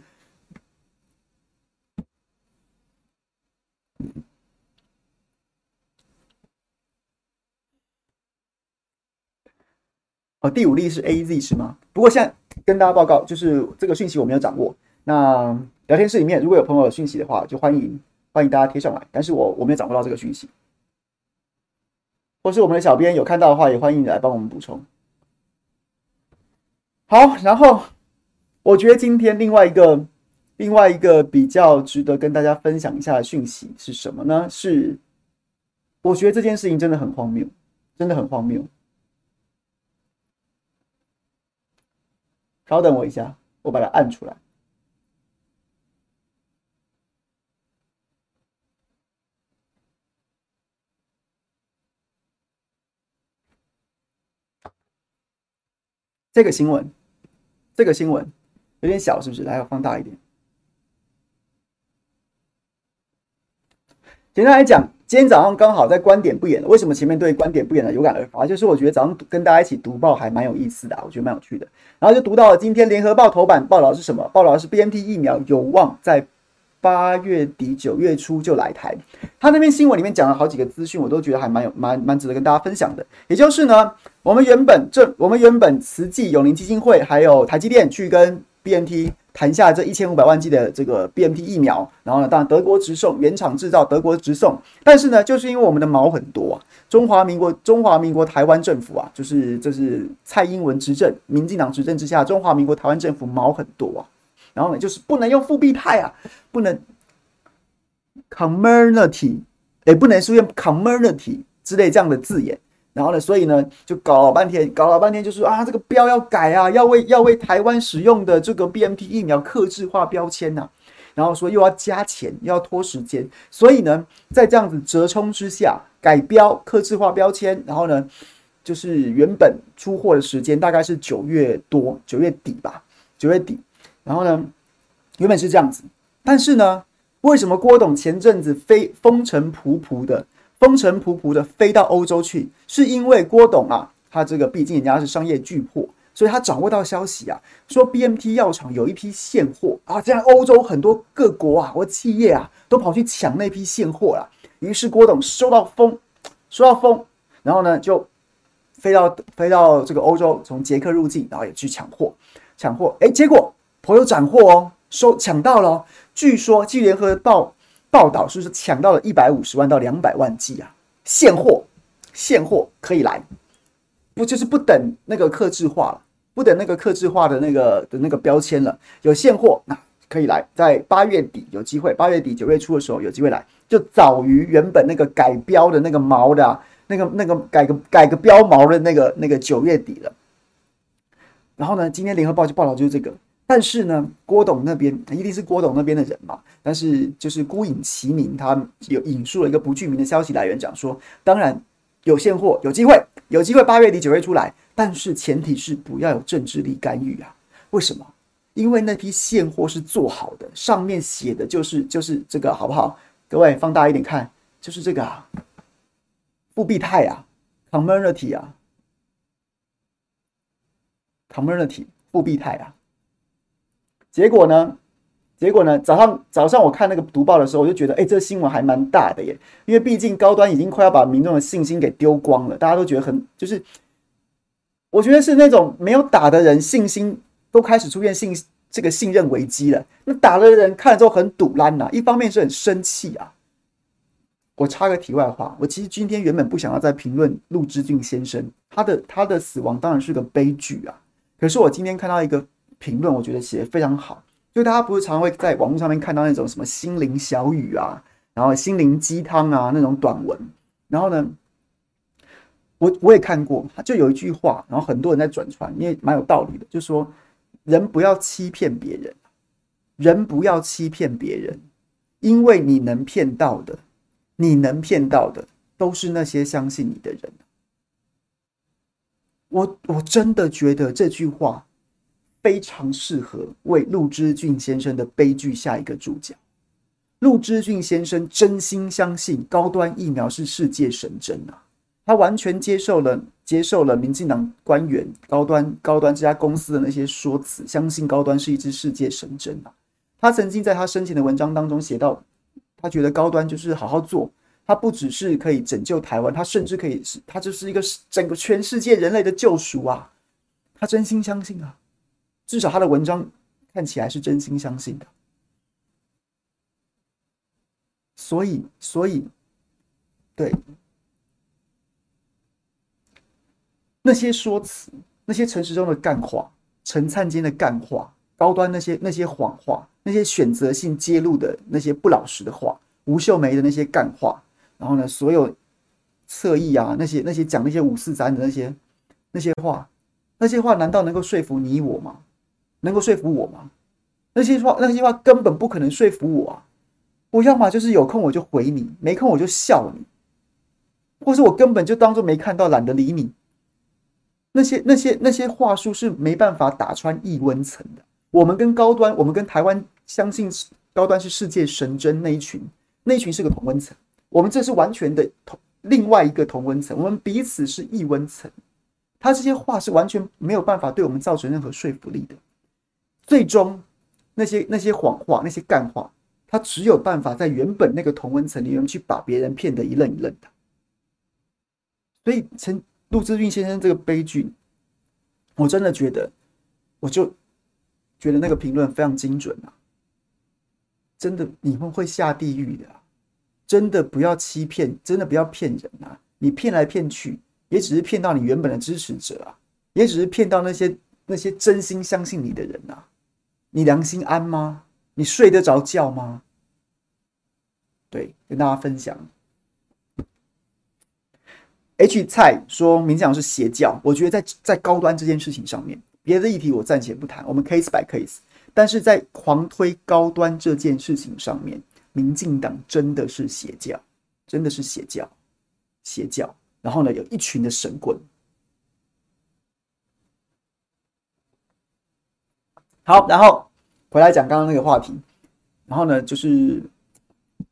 哦，第五例是 AZ 是吗？不过现在跟大家报告，就是这个讯息我没有掌握。那聊天室里面如果有朋友有讯息的话，就欢迎欢迎大家贴上来。但是我我没有掌握到这个讯息，或是我们的小编有看到的话，也欢迎你来帮我们补充。好，然后我觉得今天另外一个另外一个比较值得跟大家分享一下的讯息是什么呢？是我觉得这件事情真的很荒谬，真的很荒谬。稍等我一下，我把它按出来。这个新闻，这个新闻有点小，是不是？来，我放大一点。简单来讲，今天早上刚好在观点不演，为什么前面对观点不演的有感而发？就是我觉得早上跟大家一起读报还蛮有意思的，我觉得蛮有趣的。然后就读到了今天联合报头版报道是什么？报道是 BNT 疫苗有望在八月底九月初就来台。他那篇新闻里面讲了好几个资讯，我都觉得还蛮有蛮蛮值得跟大家分享的。也就是呢，我们原本这我们原本慈济永龄基金会还有台积电去跟 BNT。谈下这一千五百万剂的这个 BNT 疫苗，然后呢，当然德国直送，原厂制造，德国直送。但是呢，就是因为我们的毛很多啊，中华民国中华民国台湾政府啊，就是这是蔡英文执政，民进党执政之下，中华民国台湾政府毛很多啊。然后呢，就是不能用复必泰啊，不能 Comirnaty，也不能出现 Comirnaty 之类这样的字眼。然后呢，所以呢，就搞了半天，搞了半天，就是啊，这个标要改啊，要为要为台湾使用的这个 B M T 疫苗客制化标签呐、啊。然后说又要加钱，又要拖时间。所以呢，在这样子折冲之下，改标刻制化标签。然后呢，就是原本出货的时间大概是九月多，九月底吧，九月底。然后呢，原本是这样子，但是呢，为什么郭董前阵子飞风尘仆仆的？风尘仆仆的飞到欧洲去，是因为郭董啊，他这个毕竟人家是商业巨货，所以他掌握到消息啊，说 BMT 药厂有一批现货啊，这样欧洲很多各国啊或企业啊都跑去抢那批现货了。于是郭董收到风，收到风，然后呢就飞到飞到这个欧洲，从捷克入境，然后也去抢货，抢货，哎，结果颇有斩获哦，收抢到了哦，据说据联合报。报道是不是抢到了一百五十万到两百万剂啊？现货，现货可以来，不就是不等那个克制化了，不等那个克制化的那个的那个标签了，有现货那可以来，在八月底有机会，八月底九月初的时候有机会来，就早于原本那个改标的那个毛的、啊，那个那个改个改个标毛的那个那个九月底了。然后呢，今天联合报就报道就是这个。但是呢，郭董那边一定是郭董那边的人嘛。但是就是孤影其名，他有引述了一个不具名的消息来源讲说，当然有现货，有机会，有机会八月底九月出来，但是前提是不要有政治力干预啊。为什么？因为那批现货是做好的，上面写的就是就是这个，好不好？各位放大一点看，就是这个啊，复必泰啊，Comirnaty 啊，Comirnaty 复必泰啊。结果呢？结果呢？早上早上我看那个读报的时候，我就觉得，哎，这新闻还蛮大的耶。因为毕竟高端已经快要把民众的信心给丢光了，大家都觉得很就是，我觉得是那种没有打的人信心都开始出现信这个信任危机了。那打了的人看了之后很堵烂呐，一方面是很生气啊。我插个题外话，我其实今天原本不想要再评论陆之俊先生他的他的死亡，当然是个悲剧啊。可是我今天看到一个。评论我觉得写得非常好，就大家不是常常会在网络上面看到那种什么心灵小语啊，然后心灵鸡汤啊那种短文，然后呢，我我也看过，就有一句话，然后很多人在转传，因为蛮有道理的，就是说人不要欺骗别人，人不要欺骗别人，因为你能骗到的，你能骗到的都是那些相信你的人。我我真的觉得这句话非常适合为陆之俊先生的悲剧下一个注脚。陆之俊先生真心相信高端疫苗是世界神针啊！他完全接受了接受了民进党官员高端高端这家公司的那些说辞，相信高端是一支世界神针啊！他曾经在他生前的文章当中写到，他觉得高端就是好好做，他不只是可以拯救台湾，他甚至可以是，他就是一个整个全世界人类的救赎啊！他真心相信啊，至少他的文章看起来是真心相信的。所以，所以，对那些说辞，那些陈时中的干话，陈灿坚的干话，高端那些那些谎话，那些选择性揭露的那些不老实的话，吴秀梅的那些干话，然后呢，所有侧翼啊，那些那些讲那些五四三的那些那些话，那些话难道能够说服你我吗？能够说服我吗？那些话那些话根本不可能说服我啊！我要么就是有空我就回你，没空我就笑你，或是我根本就当作没看到，懒得理你。那些那些那些话术是没办法打穿异温层的。我们跟高端，我们跟台湾相信高端是世界神针那一群，那一群是个同温层。我们这是完全的同另外一个同温层，我们彼此是异温层。他这些话是完全没有办法对我们造成任何说服力的。最终，那些那些谎话，那些干话。他只有办法在原本那个同温层里面去把别人骗得一愣一愣的，所以陈陆之俊先生这个悲剧，我真的觉得，我就觉得那个评论非常精准啊！真的，你们会下地狱的，真的不要欺骗，真的不要骗人啊！你骗来骗去，也只是骗到你原本的支持者啊，也只是骗到那些那些真心相信你的人啊！你良心安吗？你睡得着觉吗？对，跟大家分享。H 菜说民进党是邪教，我觉得在在高端这件事情上面，别的议题我暂且不谈，我们 case by case。但是在狂推高端这件事情上面，民进党真的是邪教，真的是邪教，邪教。然后呢，有一群的神棍。好，然后。回来讲刚刚那个话题，然后呢，就是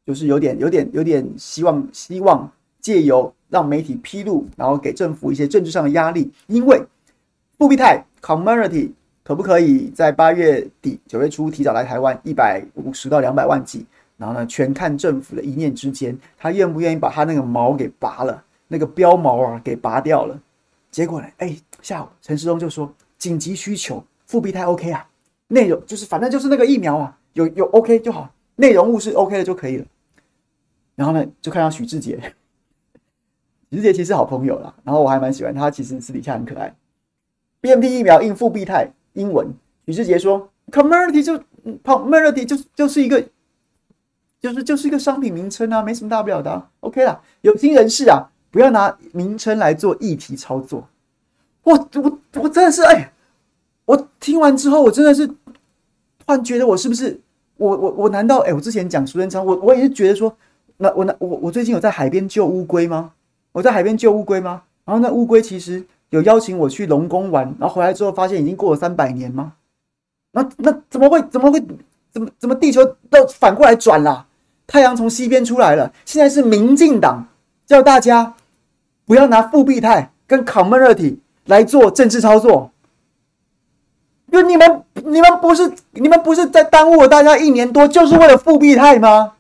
就是有点有点有点希望希望借由让媒体披露，然后给政府一些政治上的压力，因为复必泰 Comirnaty 可不可以在八月底九月初提早来台湾一百五十到两百万剂，然后呢，全看政府的一念之间，他愿不愿意把他那个毛给拔了，那个标毛啊给拔掉了，结果呢，哎，下午陈世忠就说紧急需求复必泰 OK 啊。内容就是，反正就是那个疫苗啊，有有 OK 就好，内容物是 OK 的就可以了。然后呢，就看到许志杰，许志杰其实好朋友啦，然后我还蛮喜欢他，其实私底下很可爱。BNT 疫苗应复必泰，英文，许志杰说，Comirnaty 就 Comirnaty 就就是一个，就是就是一个商品名称啊，没什么大不了的，OK 啦。有心人士啊，不要拿名称来做议题操作。我我我真的是哎。我听完之后，我真的是突然觉得，我是不是我我我难道哎、我之前讲苏贞昌，我我也是觉得说，那我那我我最近有在海边救乌龟吗？我在海边救乌龟吗？然后那乌龟其实有邀请我去龙宫玩，然后回来之后发现已经过了三百年吗？那那怎么会怎么会怎么怎么地球都反过来转了？太阳从西边出来了，现在是民进党叫大家不要拿复必泰跟 Comirnaty 来做政治操作。就你们，你们不是你们不是在耽误了大家一年多，就是为了复必泰吗？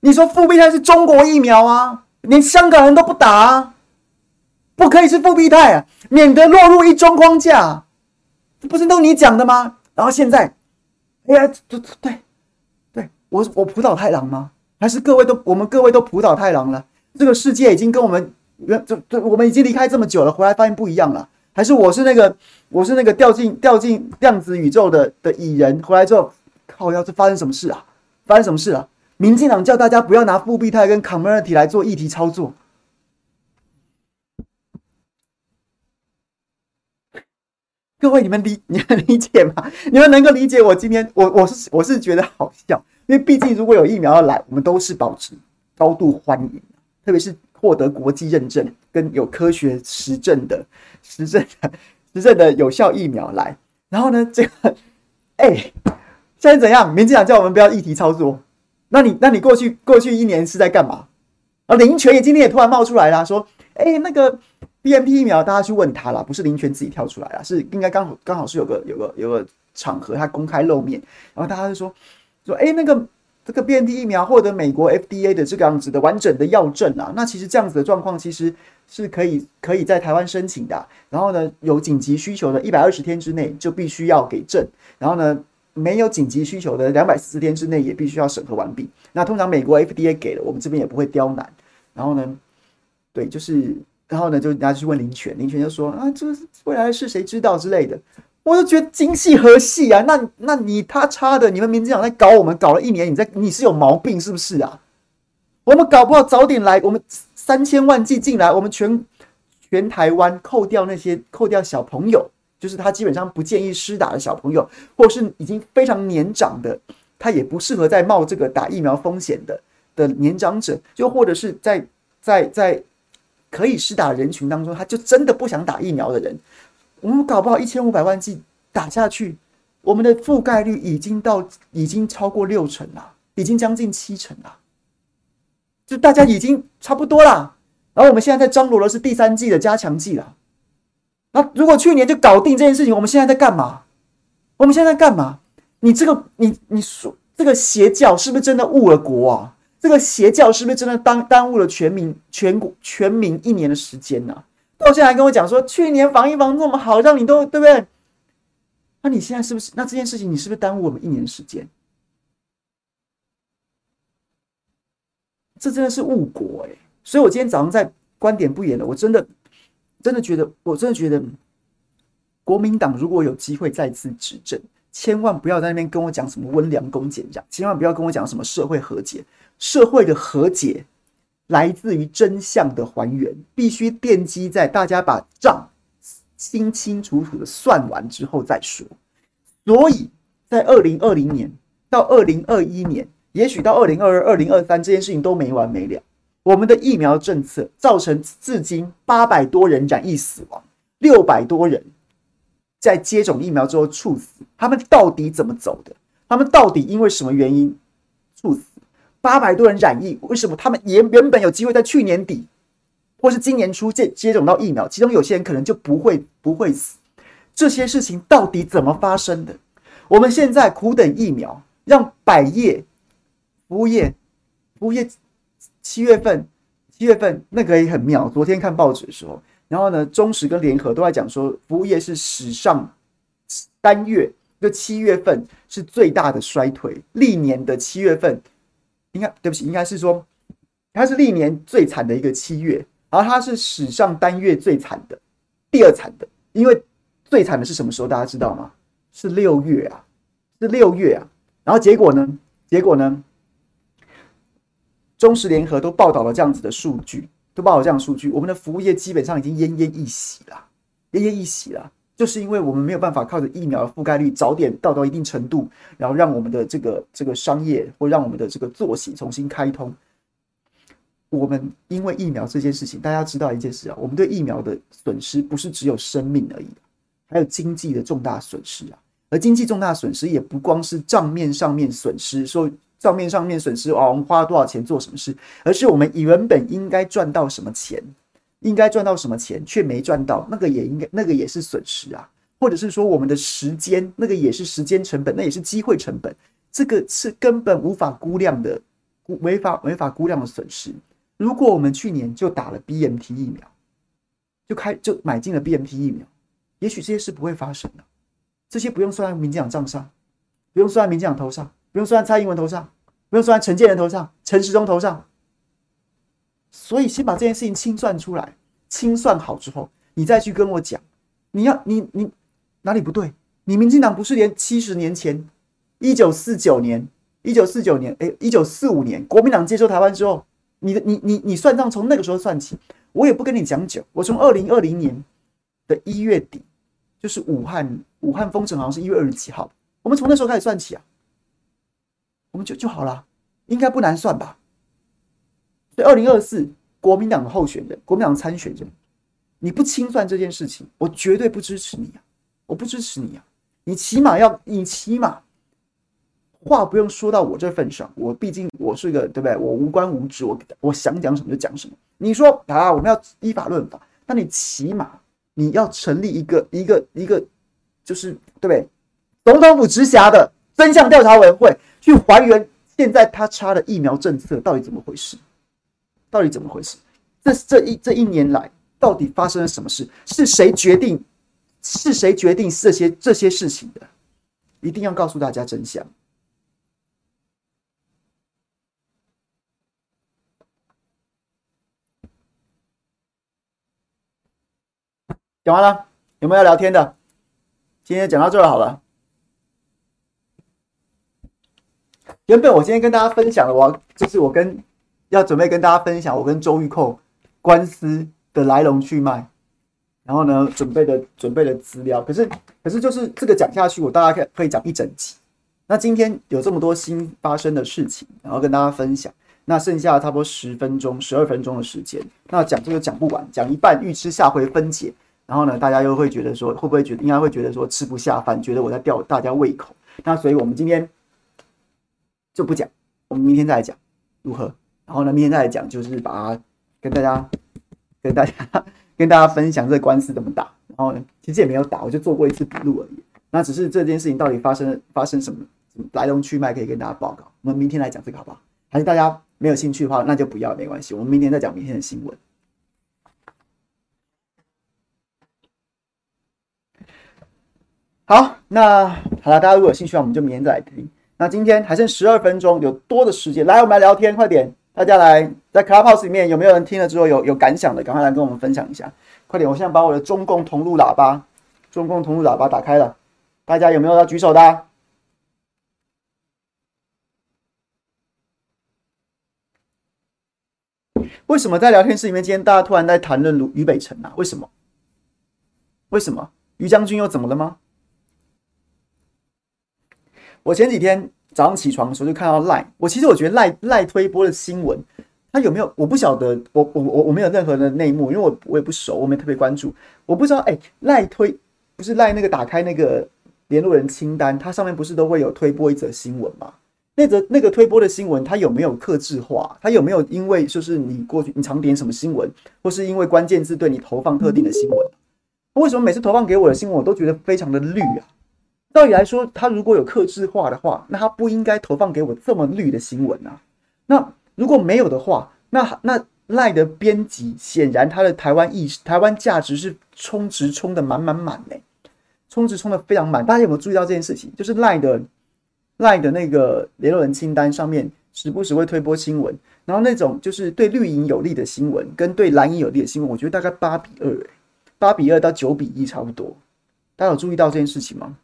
你说复必泰是中国疫苗啊，连香港人都不打啊，不可以是复必泰啊，免得落入一中框架，不是都你讲的吗？然后现在，哎呀，对对对，我我浦岛太郎吗？还是各位都我们各位都浦岛太郎了？这个世界已经跟我们原这这我们已经离开这么久了，回来发现不一样了。还是我是那个，我是那个掉进掉进量子宇宙的的蚁人，回来之后，靠，要是发生什么事啊？发生什么事啊？民进党叫大家不要拿复必泰跟 Comirnaty 来做议题操作，各位，你们理 你们理解吗？你们能够理解我今天我我是我是觉得好笑，因为毕竟如果有疫苗要来，我们都是保持高度欢迎，特别是获得国际认证跟有科学实证的实证的实证的有效疫苗来。然后呢，这个哎，现在怎样？民进党叫我们不要议题操作，那你那你过去过去一年是在干嘛？啊，林权也今天也突然冒出来了，说哎那个。BMP 疫苗，大家去问他啦，不是林权自己跳出来啦，是应该刚好刚好是有个有个有个场合，他公开露面，然后大家就说说，哎、那个这个 BNT 疫苗获得美国 FDA 的这个样子的完整的药证啊，那其实这样子的状况其实是可以可以在台湾申请的、然后呢，有紧急需求的，一百二十天之内就必须要给证，然后呢，没有紧急需求的，两百四十天之内也必须要审核完毕。那通常美国 FDA 给了，我们这边也不会刁难。然后呢，对，就是。然后呢，就人家去问林权，林权就说啊，这未来是谁知道之类的。我就觉得精细何细啊？那那你他差的，你们民进党在搞我们搞了一年，你在你是有毛病是不是啊？我们搞不好早点来，我们三千万剂进来，我们全全台湾扣掉那些扣掉小朋友，就是他基本上不建议施打的小朋友，或是已经非常年长的，他也不适合再冒这个打疫苗风险的的年长者，就或者是在在在。可以施打人群当中，他就真的不想打疫苗的人，我们搞不好一千五百万剂打下去，我们的覆盖率已经到已经超过六成了，已经将近七成了，就大家已经差不多了。然后我们现在在张罗的是第三季的加强剂了。那如果去年就搞定这件事情，我们现在在干嘛？我们现在在干嘛？你这个你你说这个邪教是不是真的误了国啊？这个邪教是不是真的耽耽误了全民全国全民一年的时间呢、啊？到现在还跟我讲说，去年防疫防那么好，让你都对不对？那你现在是不是？那这件事情你是不是耽误我们一年时间？这真的是误国哎、所以我今天早上在观点不演了，我真的真的觉得，我真的觉得，国民党如果有机会再次执政，千万不要在那边跟我讲什么温良恭俭让，千万不要跟我讲什么社会和解。社会的和解来自于真相的还原，必须奠基在大家把账清清楚楚的算完之后再说。所以在二零二零年到二零二一年，也许到二零二二、二零二三，这件事情都没完没了。我们的疫苗政策造成至今八百多人染疫死亡，六百多人在接种疫苗之后猝死。他们到底怎么走的？他们到底因为什么原因猝死？八百多人染疫，为什么他们也原本有机会在去年底或是今年初接接种到疫苗？其中有些人可能就不会不会死。这些事情到底怎么发生的？我们现在苦等疫苗，让百业服务业服务业七月份七月份那个也很妙。昨天看报纸的时候，然后呢，中石跟联合都在讲说，服务业是史上单月就七月份是最大的衰退，历年的七月份。应该对不起，应该是说，它是历年最惨的一个七月，然后它是史上单月最惨的，第二惨的。因为最惨的是什么时候？大家知道吗？是六月啊，是六月啊。然后结果呢？结果呢？中时联合都报道了这样子的数据，都报道这样数据，我们的服务业基本上已经奄奄一息了，奄奄一息了。就是因为我们没有办法靠着疫苗的覆盖率早点到到一定程度，然后让我们的这个这个商业或让我们的这个作息重新开通。我们因为疫苗这件事情，大家知道一件事啊，我们对疫苗的损失不是只有生命而已，还有经济的重大损失啊。而经济重大损失也不光是账面上面损失，说账面上面损失啊，我们花了多少钱做什么事，而是我们原本应该赚到什么钱。应该赚到什么钱却没赚到，那个也应该，那个也是损失啊。或者是说我们的时间，那个也是时间成本，那也是机会成本。这个是根本无法估量的，无法无法估量的损失。如果我们去年就打了 BNT 疫苗，就开就买进了 BNT 疫苗，也许这些事不会发生的。这些不用算在民进党账上，不用算在民进党头上，不用算在蔡英文头上，不用算在陈建仁头上，陈时中头上。所以先把这件事情清算出来，清算好之后，你再去跟我讲，你要你你哪里不对？你民进党不是连七十年前，一九四九年，一九四九年，哎，一九四五年，国民党接收台湾之后，你的你你你算账从那个时候算起，我也不跟你讲久，我从二零二零年的一月底就是武汉武汉封城好像是一月二十几号，我们从那时候开始算起啊，我们就就好了，应该不难算吧？所以二零二四国民党的候选人，国民党参选人，你不清算这件事情，我绝对不支持你啊！我不支持你啊！你起码要，你起码话不用说到我这份上，我毕竟我是个对不对？我无官无职，我我想讲什么就讲什么。你说啊，我们要依法论法，那你起码你要成立一个一个一个，就是对不对？总统府直辖的真相调查委员会去还原现在他插的疫苗政策到底怎么回事？到底怎么回事？这这一这一年来，到底发生了什么事？是谁决定？是谁决定这些这些事情的？一定要告诉大家真相。讲完了，有没有要聊天的？今天讲到这儿好了。原本我今天跟大家分享的，我就是我跟。要准备跟大家分享我跟周玉蔻官司的来龙去脉，然后呢，准备的准备的资料，可是可是就是这个讲下去，我大概可以可以讲一整集。那今天有这么多新发生的事情，然后跟大家分享。那剩下差不多十分钟、十二分钟的时间，那讲这个讲不完，讲一半预吃下回分解。然后呢，大家又会觉得说，会不会觉得应该会觉得说吃不下饭，觉得我在吊大家胃口。那所以我们今天就不讲，我们明天再来讲，如何？然后呢，明天再来讲，就是把它跟大家、跟大家、跟大家分享这个官司怎么打。然后呢，其实也没有打，我就做过一次笔录而已。那只是这件事情到底发生发生什么，什么来龙去脉，可以跟大家报告。我们明天来讲这个好不好？还是大家没有兴趣的话，那就不要没关系。我们明天再讲明天的新闻。好，那好了，大家如果有兴趣的话，我们就明天再来听。那今天还剩十二分钟，有多的时间，来，我们来聊天，快点。大家来，在 Clubhouse 里面有没有人听了之后有有感想的？赶快来跟我们分享一下，快点！我现在把我的中共同路喇叭、中共同路喇叭打开了，大家有没有要举手的？为什么在聊天室里面，今天大家突然在谈论于北辰啊？为什么？为什么？于将军又怎么了吗？我前几天。早上起床的时候就看到赖，我其实我觉得赖赖推播的新闻，他有没有我不晓得，我我我我没有任何的内幕，因为我我也不熟，我没特别关注，我不知道哎，赖推不是赖那个打开那个联络人清单，它上面不是都会有推播一则新闻吗？那则那个推播的新闻，它有没有克制化？它有没有因为就是你过去你常点什么新闻，或是因为关键字对你投放特定的新闻？为什么每次投放给我的新闻，我都觉得非常的绿啊？道理来说，他如果有克制化的话，那他不应该投放给我这么绿的新闻啊。那如果没有的话，那那赖的编辑显然他的台湾意识、台湾价值是充值充的满满满嘞，充值充的非常满。大家有没有注意到这件事情？就是赖的赖的那个联络人清单上面，时不时会推播新闻，然后那种就是对绿营有利的新闻跟对蓝营有利的新闻，我觉得大概八比二，哎，八比二到九比一差不多。大家有注意到这件事情吗？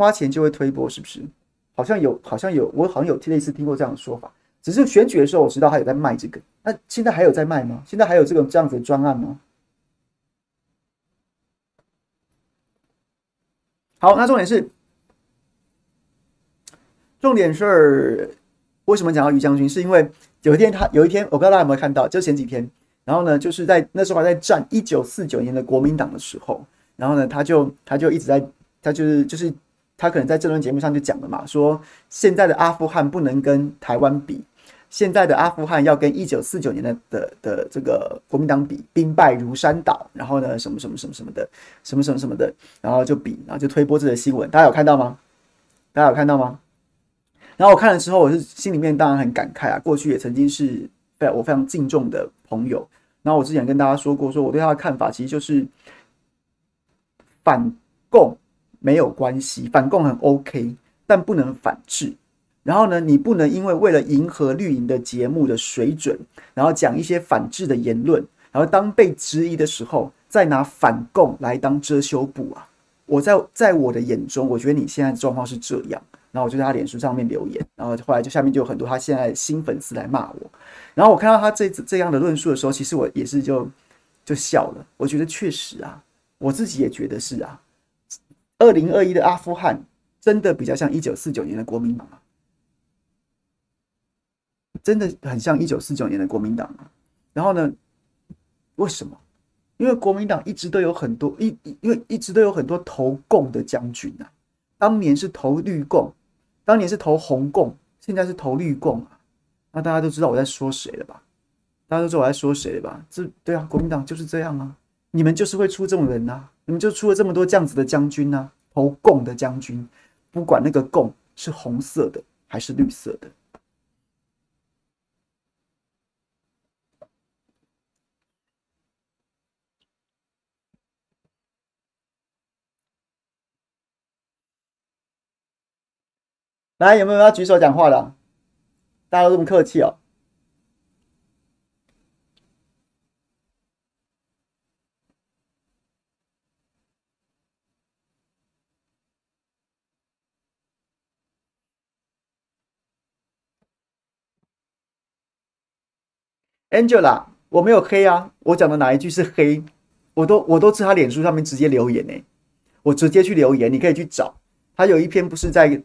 花钱就会推波，是不是？好像有，好像有，我好像有类似听过这样的说法。只是选举的时候，我知道他有在卖这个。那现在还有在卖吗？现在还有这种这样子的专案吗？好，那重点是，重点是为什么讲到于将军？是因为有一天他有一天，我不知道大家有没有看到，就前几天，然后呢，就是在那时候还在战一九四九年的国民党的时候，然后呢，他就他就一直在，他就是就是。他可能在这轮节目上就讲了嘛，说现在的阿富汗不能跟台湾比，现在的阿富汗要跟一九四九年的的的这个国民党比，兵败如山倒，然后呢，什么什么什么什么的，什么什么什么的，然后就比，然后就推波这个新闻，大家有看到吗？大家有看到吗？然后我看了之后，我是心里面当然很感慨啊，过去也曾经是非常我非常敬重的朋友，然后我之前跟大家说过，说我对他的看法其实就是反共。没有关系，反共很 OK，但不能反制。然后呢，你不能因为为了迎合绿营的节目的水准，然后讲一些反制的言论，然后当被质疑的时候，再拿反共来当遮羞布啊！我在在我的眼中，我觉得你现在的状况是这样。然后我就在他脸书上面留言，然后后来就下面就有很多他现在新粉丝来骂我。然后我看到他这这样的论述的时候，其实我也是就就笑了。我觉得确实啊。我自己也觉得是啊。二零二一的阿富汗真的比较像一九四九年的国民党啊，真的很像一九四九年的国民党啊。然后呢，为什么？因为国民党一直都有很多一，因为一直都有很多投共的将军啊。当年是投绿共，当年是投红共，现在是投绿共啊。那大家都知道我在说谁了吧？大家都知道我在说谁了吧？这对啊，国民党就是这样啊。你们就是会出这种人呐、你们就出了这么多这样子的将军呐、投共的将军，不管那个共是红色的还是绿色的。来，有没有要举手讲话的？大家都这么客气哦。Angela，我没有黑啊，我讲的哪一句是黑？我都我都在他脸书上面直接留言呢、我直接去留言，你可以去找。他有一篇不是在，可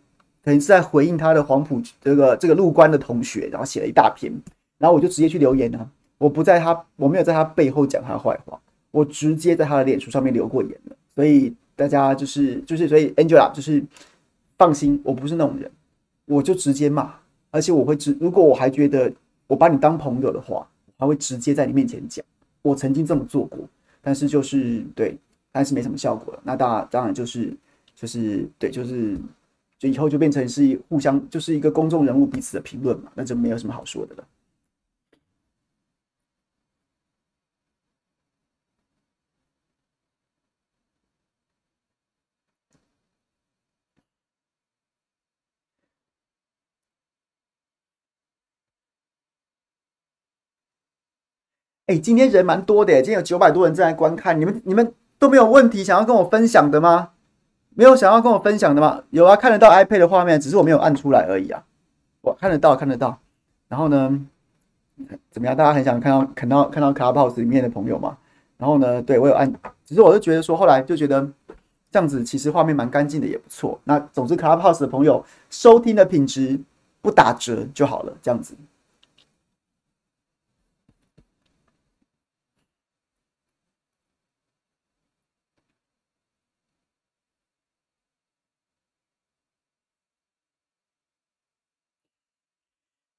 能是在回应他的黄埔这个这个陆官的同学，然后写了一大篇，然后我就直接去留言啊，我不在他，我没有在他背后讲他坏话，我直接在他的脸书上面留过言了。所以大家就是就是，所以 Angela 就是放心，我不是那种人，我就直接骂，而且我会直，如果我还觉得我把你当朋友的话。他会直接在你面前讲，我曾经这么做过，但是就是对，但是没什么效果了。那当然，当然就是就是对，就是就以后就变成是互相就是一个公众人物彼此的评论嘛，那就没有什么好说的了。哎、今天人蛮多的，今天有九百多人正在观看。你们你们都没有问题想要跟我分享的吗？没有想要跟我分享的吗？有啊，看得到 iPad 的画面，只是我没有按出来而已啊。我看得到，看得到。然后呢，怎么样？大家很想看到看到看到 Clubhouse 里面的朋友吗？然后呢，对我有按，只是我就觉得说，后来就觉得这样子其实画面蛮干净的，也不错。那总之 Clubhouse 的朋友收听的品质不打折就好了，这样子。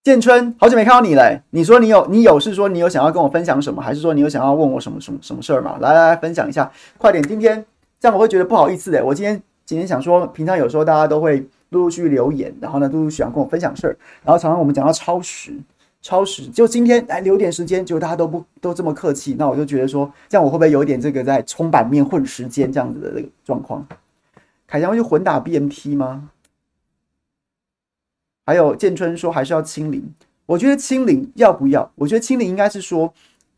建春，好久没看到你嘞！你说你有，你有是说你有想要跟我分享什么，还是说你有想要问我什么什么什么事儿吗？来来来，分享一下，快点！今天这样我会觉得不好意思的。我今天今天想说，平常有时候大家都会陆陆续续留言，然后呢，陆陆续续想跟我分享事儿，然后常常我们讲到超时，超时，就今天来留点时间，结果大家都不都这么客气，那我就觉得说，这样我会不会有一点这个在冲版面混时间这样子的这个状况？凯翔会去混打 BMT 吗？还有建春说还是要清零，我觉得清零要不要？我觉得清零应该是说，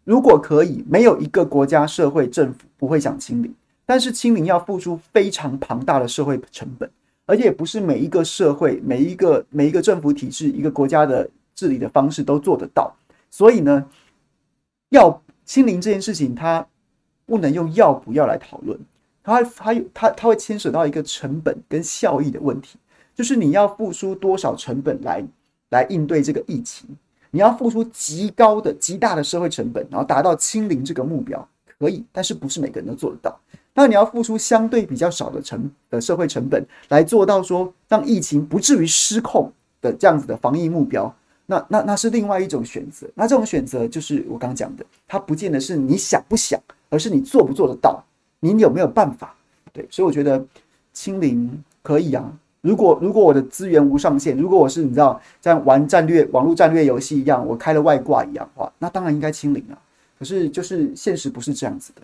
如果可以，没有一个国家、社会、政府不会想清零，但是清零要付出非常庞大的社会成本，而且也不是每一个社会、每一个每一个政府体制、一个国家的治理的方式都做得到。所以呢，要清零这件事情，它不能用要不要来讨论，它它它它会牵扯到一个成本跟效益的问题。就是你要付出多少成本来来应对这个疫情？你要付出极高的、极大的社会成本，然后达到清零这个目标，可以，但是不是每个人都做得到。那你要付出相对比较少的成的社会成本来做到说让疫情不至于失控的这样子的防疫目标，那那那是另外一种选择。那这种选择就是我刚讲的，它不见得是你想不想，而是你做不做得到，你有没有办法？对，所以我觉得清零可以啊。如果如果我的资源无上限，如果我是你知道像玩战略网络战略游戏一样，我开了外挂一样的话，那当然应该清零啊。可是就是现实不是这样子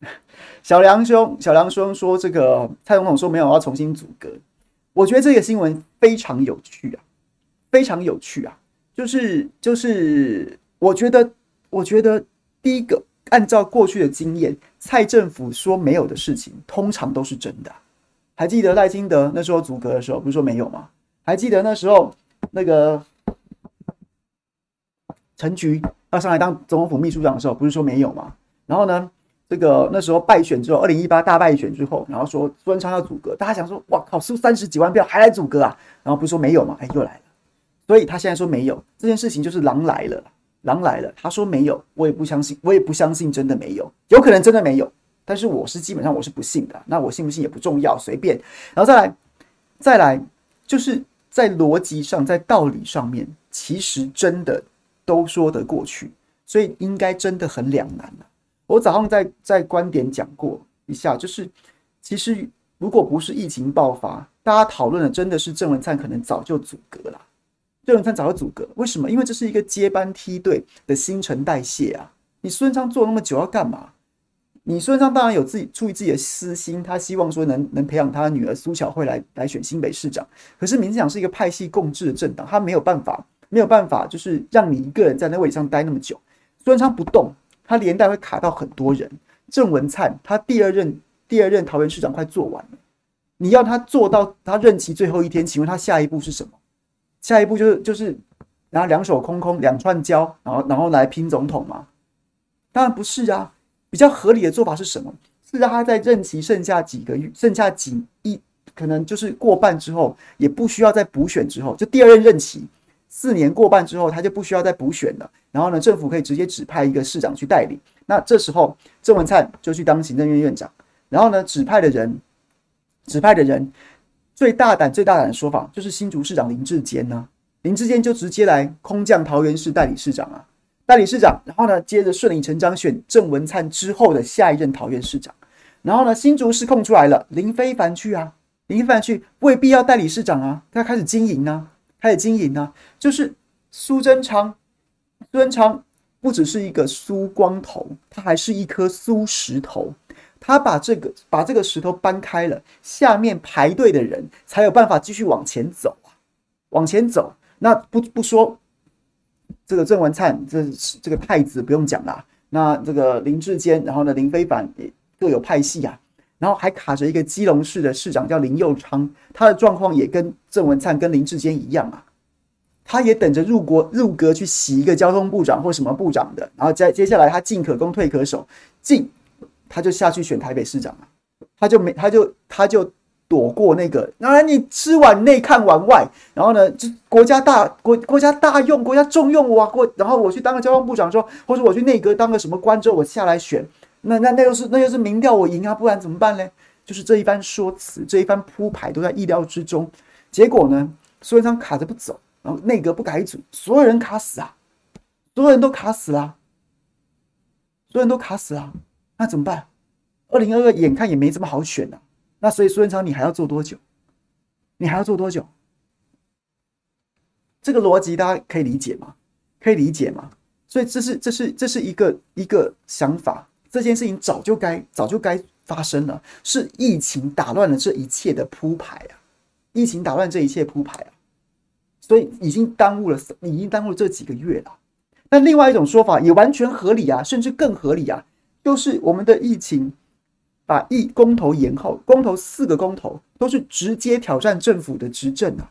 的。小梁兄，小梁兄说这个蔡总统说没有要重新组阁，我觉得这个新闻非常有趣啊，非常有趣啊。就是就是，我觉得我觉得第一个。按照过去的经验，蔡政府说没有的事情，通常都是真的。还记得赖清德那时候阻隔的时候，不是说没有吗？还记得那时候那个陈菊要上来当总统府秘书长的时候，不是说没有吗？然后呢，这个那时候败选之后，二零一八大败选之后，然后说苏贞昌要阻隔，大家想说，哇靠，输三十几万票还来阻隔啊？然后不是说没有吗？哎，又来了。所以他现在说没有这件事情，就是狼来了，狼来了。他说没有，我也不相信，我也不相信真的没有，有可能真的没有，但是我是基本上我是不信的。那我信不信也不重要，随便。然后再来，再来，就是在逻辑上，在道理上面，其实真的都说得过去，所以应该真的很两难了。我早上在在观点讲过一下，就是其实如果不是疫情爆发，大家讨论的真的是郑文灿可能早就阻隔了。郑文灿早就阻隔，为什么？因为这是一个接班梯队的新陈代谢啊！你苏贞昌做那么久要干嘛？你苏贞昌当然有自己出于自己的私心，他希望说能能培养他的女儿苏巧慧来来选新北市长。可是民进党是一个派系共治的政党，他没有办法，没有办法，就是让你一个人在那位置上待那么久。苏贞昌不动，他连带会卡到很多人。郑文灿他第二任第二任桃园市长快做完了，你要他做到他任期最后一天，请问他下一步是什么？下一步就是就是拿两手空空两串胶，然后然后来拼总统嘛？当然不是啊，比较合理的做法是什么？是让他在任期剩下几个月，剩下几一可能就是过半之后，也不需要再补选之后，就第二任任期四年过半之后，他就不需要再补选了。然后呢，政府可以直接指派一个市长去代理。那这时候郑文灿就去当行政院院长。然后呢，指派的人，指派的人。最大胆、最大胆的说法就是新竹市长林志坚呢，林志坚就直接来空降桃园市代理市长啊，代理市长，然后呢，接着顺理成章选郑文灿之后的下一任桃园市长，然后呢，新竹市空出来了，林飞凡去啊，林非凡去未必要代理市长啊，他开始经营啊，开始经营啊，就是苏贞昌，苏贞昌不只是一个苏光头，他还是一颗苏石头。他把这个把这个石头搬开了，下面排队的人才有办法继续往前走啊，往前走。那不不说这个郑文灿，这是这个太子不用讲啦。那这个林志坚，然后呢林飞凡也各有派系啊。然后还卡着一个基隆市的市长叫林佑昌，他的状况也跟郑文灿跟林志坚一样啊。他也等着入国入阁去洗一个交通部长或什么部长的。然后接接下来他进可攻退可守，进。他就下去选台北市长了，他就没，他就他就躲过那个。然你吃碗内看碗外，然后呢，就国家大国国家大用，国家重用我，过然后我去当个交通部长之后，或者我去内阁当个什么官之后，我下来选，那那那又是那又是民调我赢啊，不然怎么办呢？就是这一番说辞，这一番铺排都在意料之中。结果呢，苏贞昌卡着不走，然后内阁不改组，所有人卡死啊，所有人都卡死了啊，所有人都卡死了。那怎么办？二零二二眼看也没这么好选了，那所以苏贞昌你还要做多久？你还要做多久？这个逻辑大家可以理解吗？可以理解吗？所以这是这是这是一个一个想法，这件事情早就该早就该发生了，是疫情打乱了这一切的铺排啊！疫情打乱这一切铺排啊！所以已经耽误了，已经耽误这几个月了。那另外一种说法也完全合理啊，甚至更合理啊！就是我们的疫情，把一公投延后，公投四个公投都是直接挑战政府的执政啊，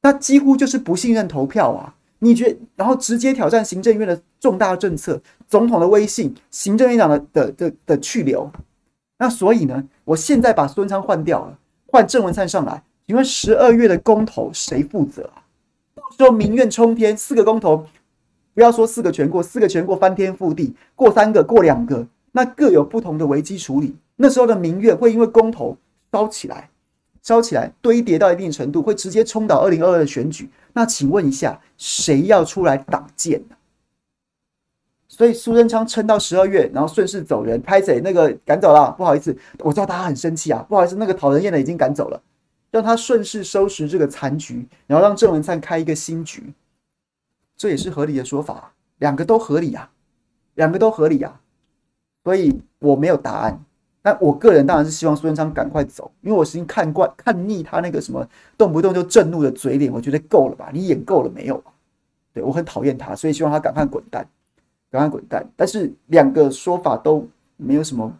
那几乎就是不信任投票啊！你觉，然后直接挑战行政院的重大政策、总统的威信、行政院长的的的的去留，那所以呢，我现在把孙昌换掉了，换郑文灿上来，请问十二月的公投谁负责啊？到时候民怨冲天，四个公投。不要说四个全过，四个全过翻天覆地，过三个过两个，那各有不同的危机处理。那时候的民怨会因为公投烧起来，烧起来堆叠到一定程度，会直接冲倒二零二二的选举。那请问一下，谁要出来挡箭呢？所以苏贞昌撑到十二月，然后顺势走人，拍谁那个赶走了？不好意思，我知道大家很生气啊，不好意思，那个讨人厌的已经赶走了，让他顺势收拾这个残局，然后让郑文灿开一个新局。这也是合理的说法，两个都合理啊，两个都合理啊，所以我没有答案。但我个人当然是希望苏贞昌赶快走，因为我已经看惯、看腻他那个什么动不动就震怒的嘴脸，我觉得够了吧？你演够了没有？对，我很讨厌他，所以希望他赶快滚蛋，赶快滚蛋。但是两个说法都没有什么，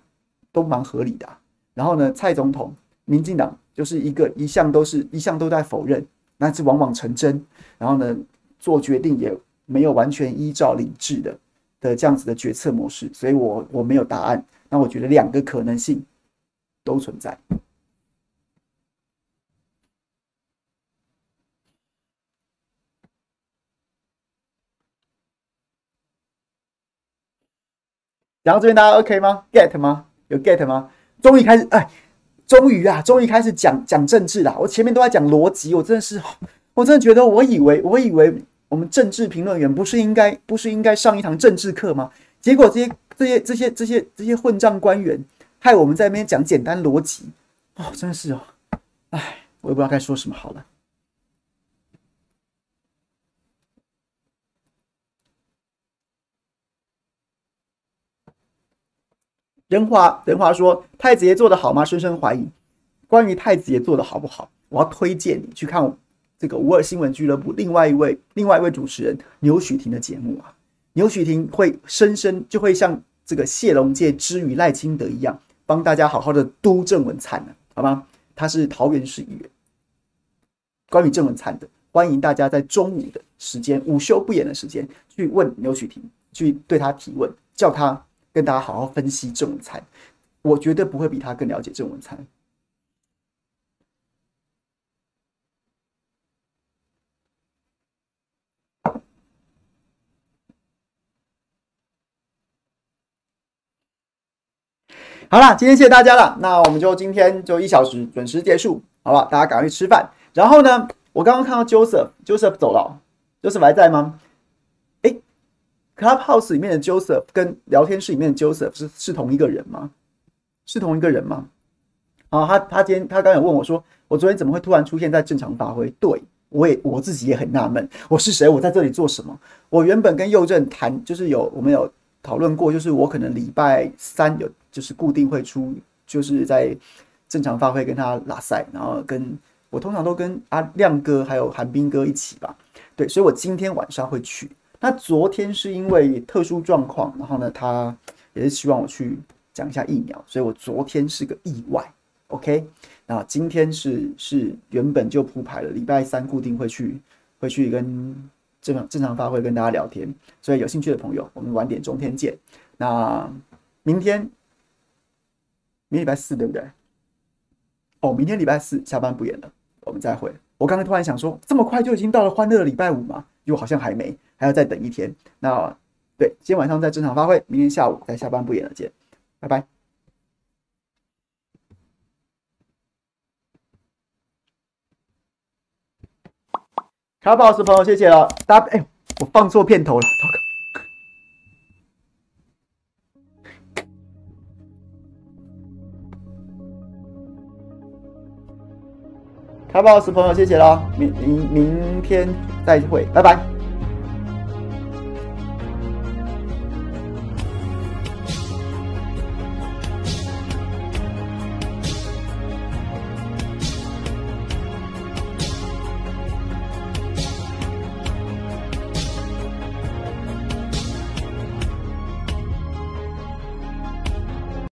都蛮合理的。然后呢，蔡总统、民进党就是一个一向都是一向都在否认，但是往往成真。然后呢？做决定也没有完全依照理智的的这样子的决策模式，所以我我没有答案。那我觉得两个可能性都存在。然后这边大家 OK 吗？Get 吗？有 Get 吗？终于开始，哎，终于啊，终于开始讲讲政治了。我前面都在讲逻辑，我真的是，我真的觉得，我以为，我以为我们政治评论员不是应该，不是应该上一堂政治课吗？结果这些这些这些这些这些混账官员，害我们在那边讲简单逻辑，哦，真的是哦，哎，我也不知道该说什么好了。仁华，仁华说：“太子爷做的好吗？”深深怀疑。关于太子爷做的好不好，我要推荐你去看这个五二新闻俱乐部另外一位另外一位主持人牛许婷的节目啊。牛许婷会深深就会像这个谢龙介之于赖清德一样，帮大家好好的督郑文灿呢，好吗？他是桃园市议员。关于郑文灿的，欢迎大家在中午的时间，午休不演的时间去问牛许婷，去对他提问，叫他。跟大家好好分析郑文灿，我绝对不会比他更了解郑文灿。好了，今天谢谢大家了，那我们就今天就一小时准时结束，好吧？大家赶快去吃饭。然后呢，我刚刚看到 Joseph，Joseph 走了，Joseph 还在吗？Clubhouse 里面的 Joseph 跟聊天室里面的 Joseph 是是同一个人吗？是同一个人吗？啊，他他今天他刚才问我说，我昨天怎么会突然出现在正常发挥？对，我也我自己也很纳闷，我是谁？我在这里做什么？我原本跟佑正谈，就是有我们有讨论过，就是我可能礼拜三有就是固定会出，就是在正常发挥跟他拉赛，然后跟我通常都跟阿亮哥还有韩冰哥一起吧，对，所以我今天晚上会去。那昨天是因为特殊状况，然后呢，他也是希望我去讲一下疫苗，所以我昨天是个意外，OK。那今天是是原本就铺排了，礼拜三固定会去会去跟正常正常发挥跟大家聊天，所以有兴趣的朋友，我们晚点中天见。那明天，明天礼拜四对不对？哦，明天礼拜四下班不演了，我们再会。我刚才突然想说，这么快就已经到了欢乐的礼拜五吗？又好像还没。还要再等一天，那对，今天晚上在正常发挥，明天下午在下班不演了见，拜拜。卡宝石朋友，谢谢了，大家哎，我放错片头了，糟糕。卡宝斯朋友，谢谢了，明明明天再会，拜拜。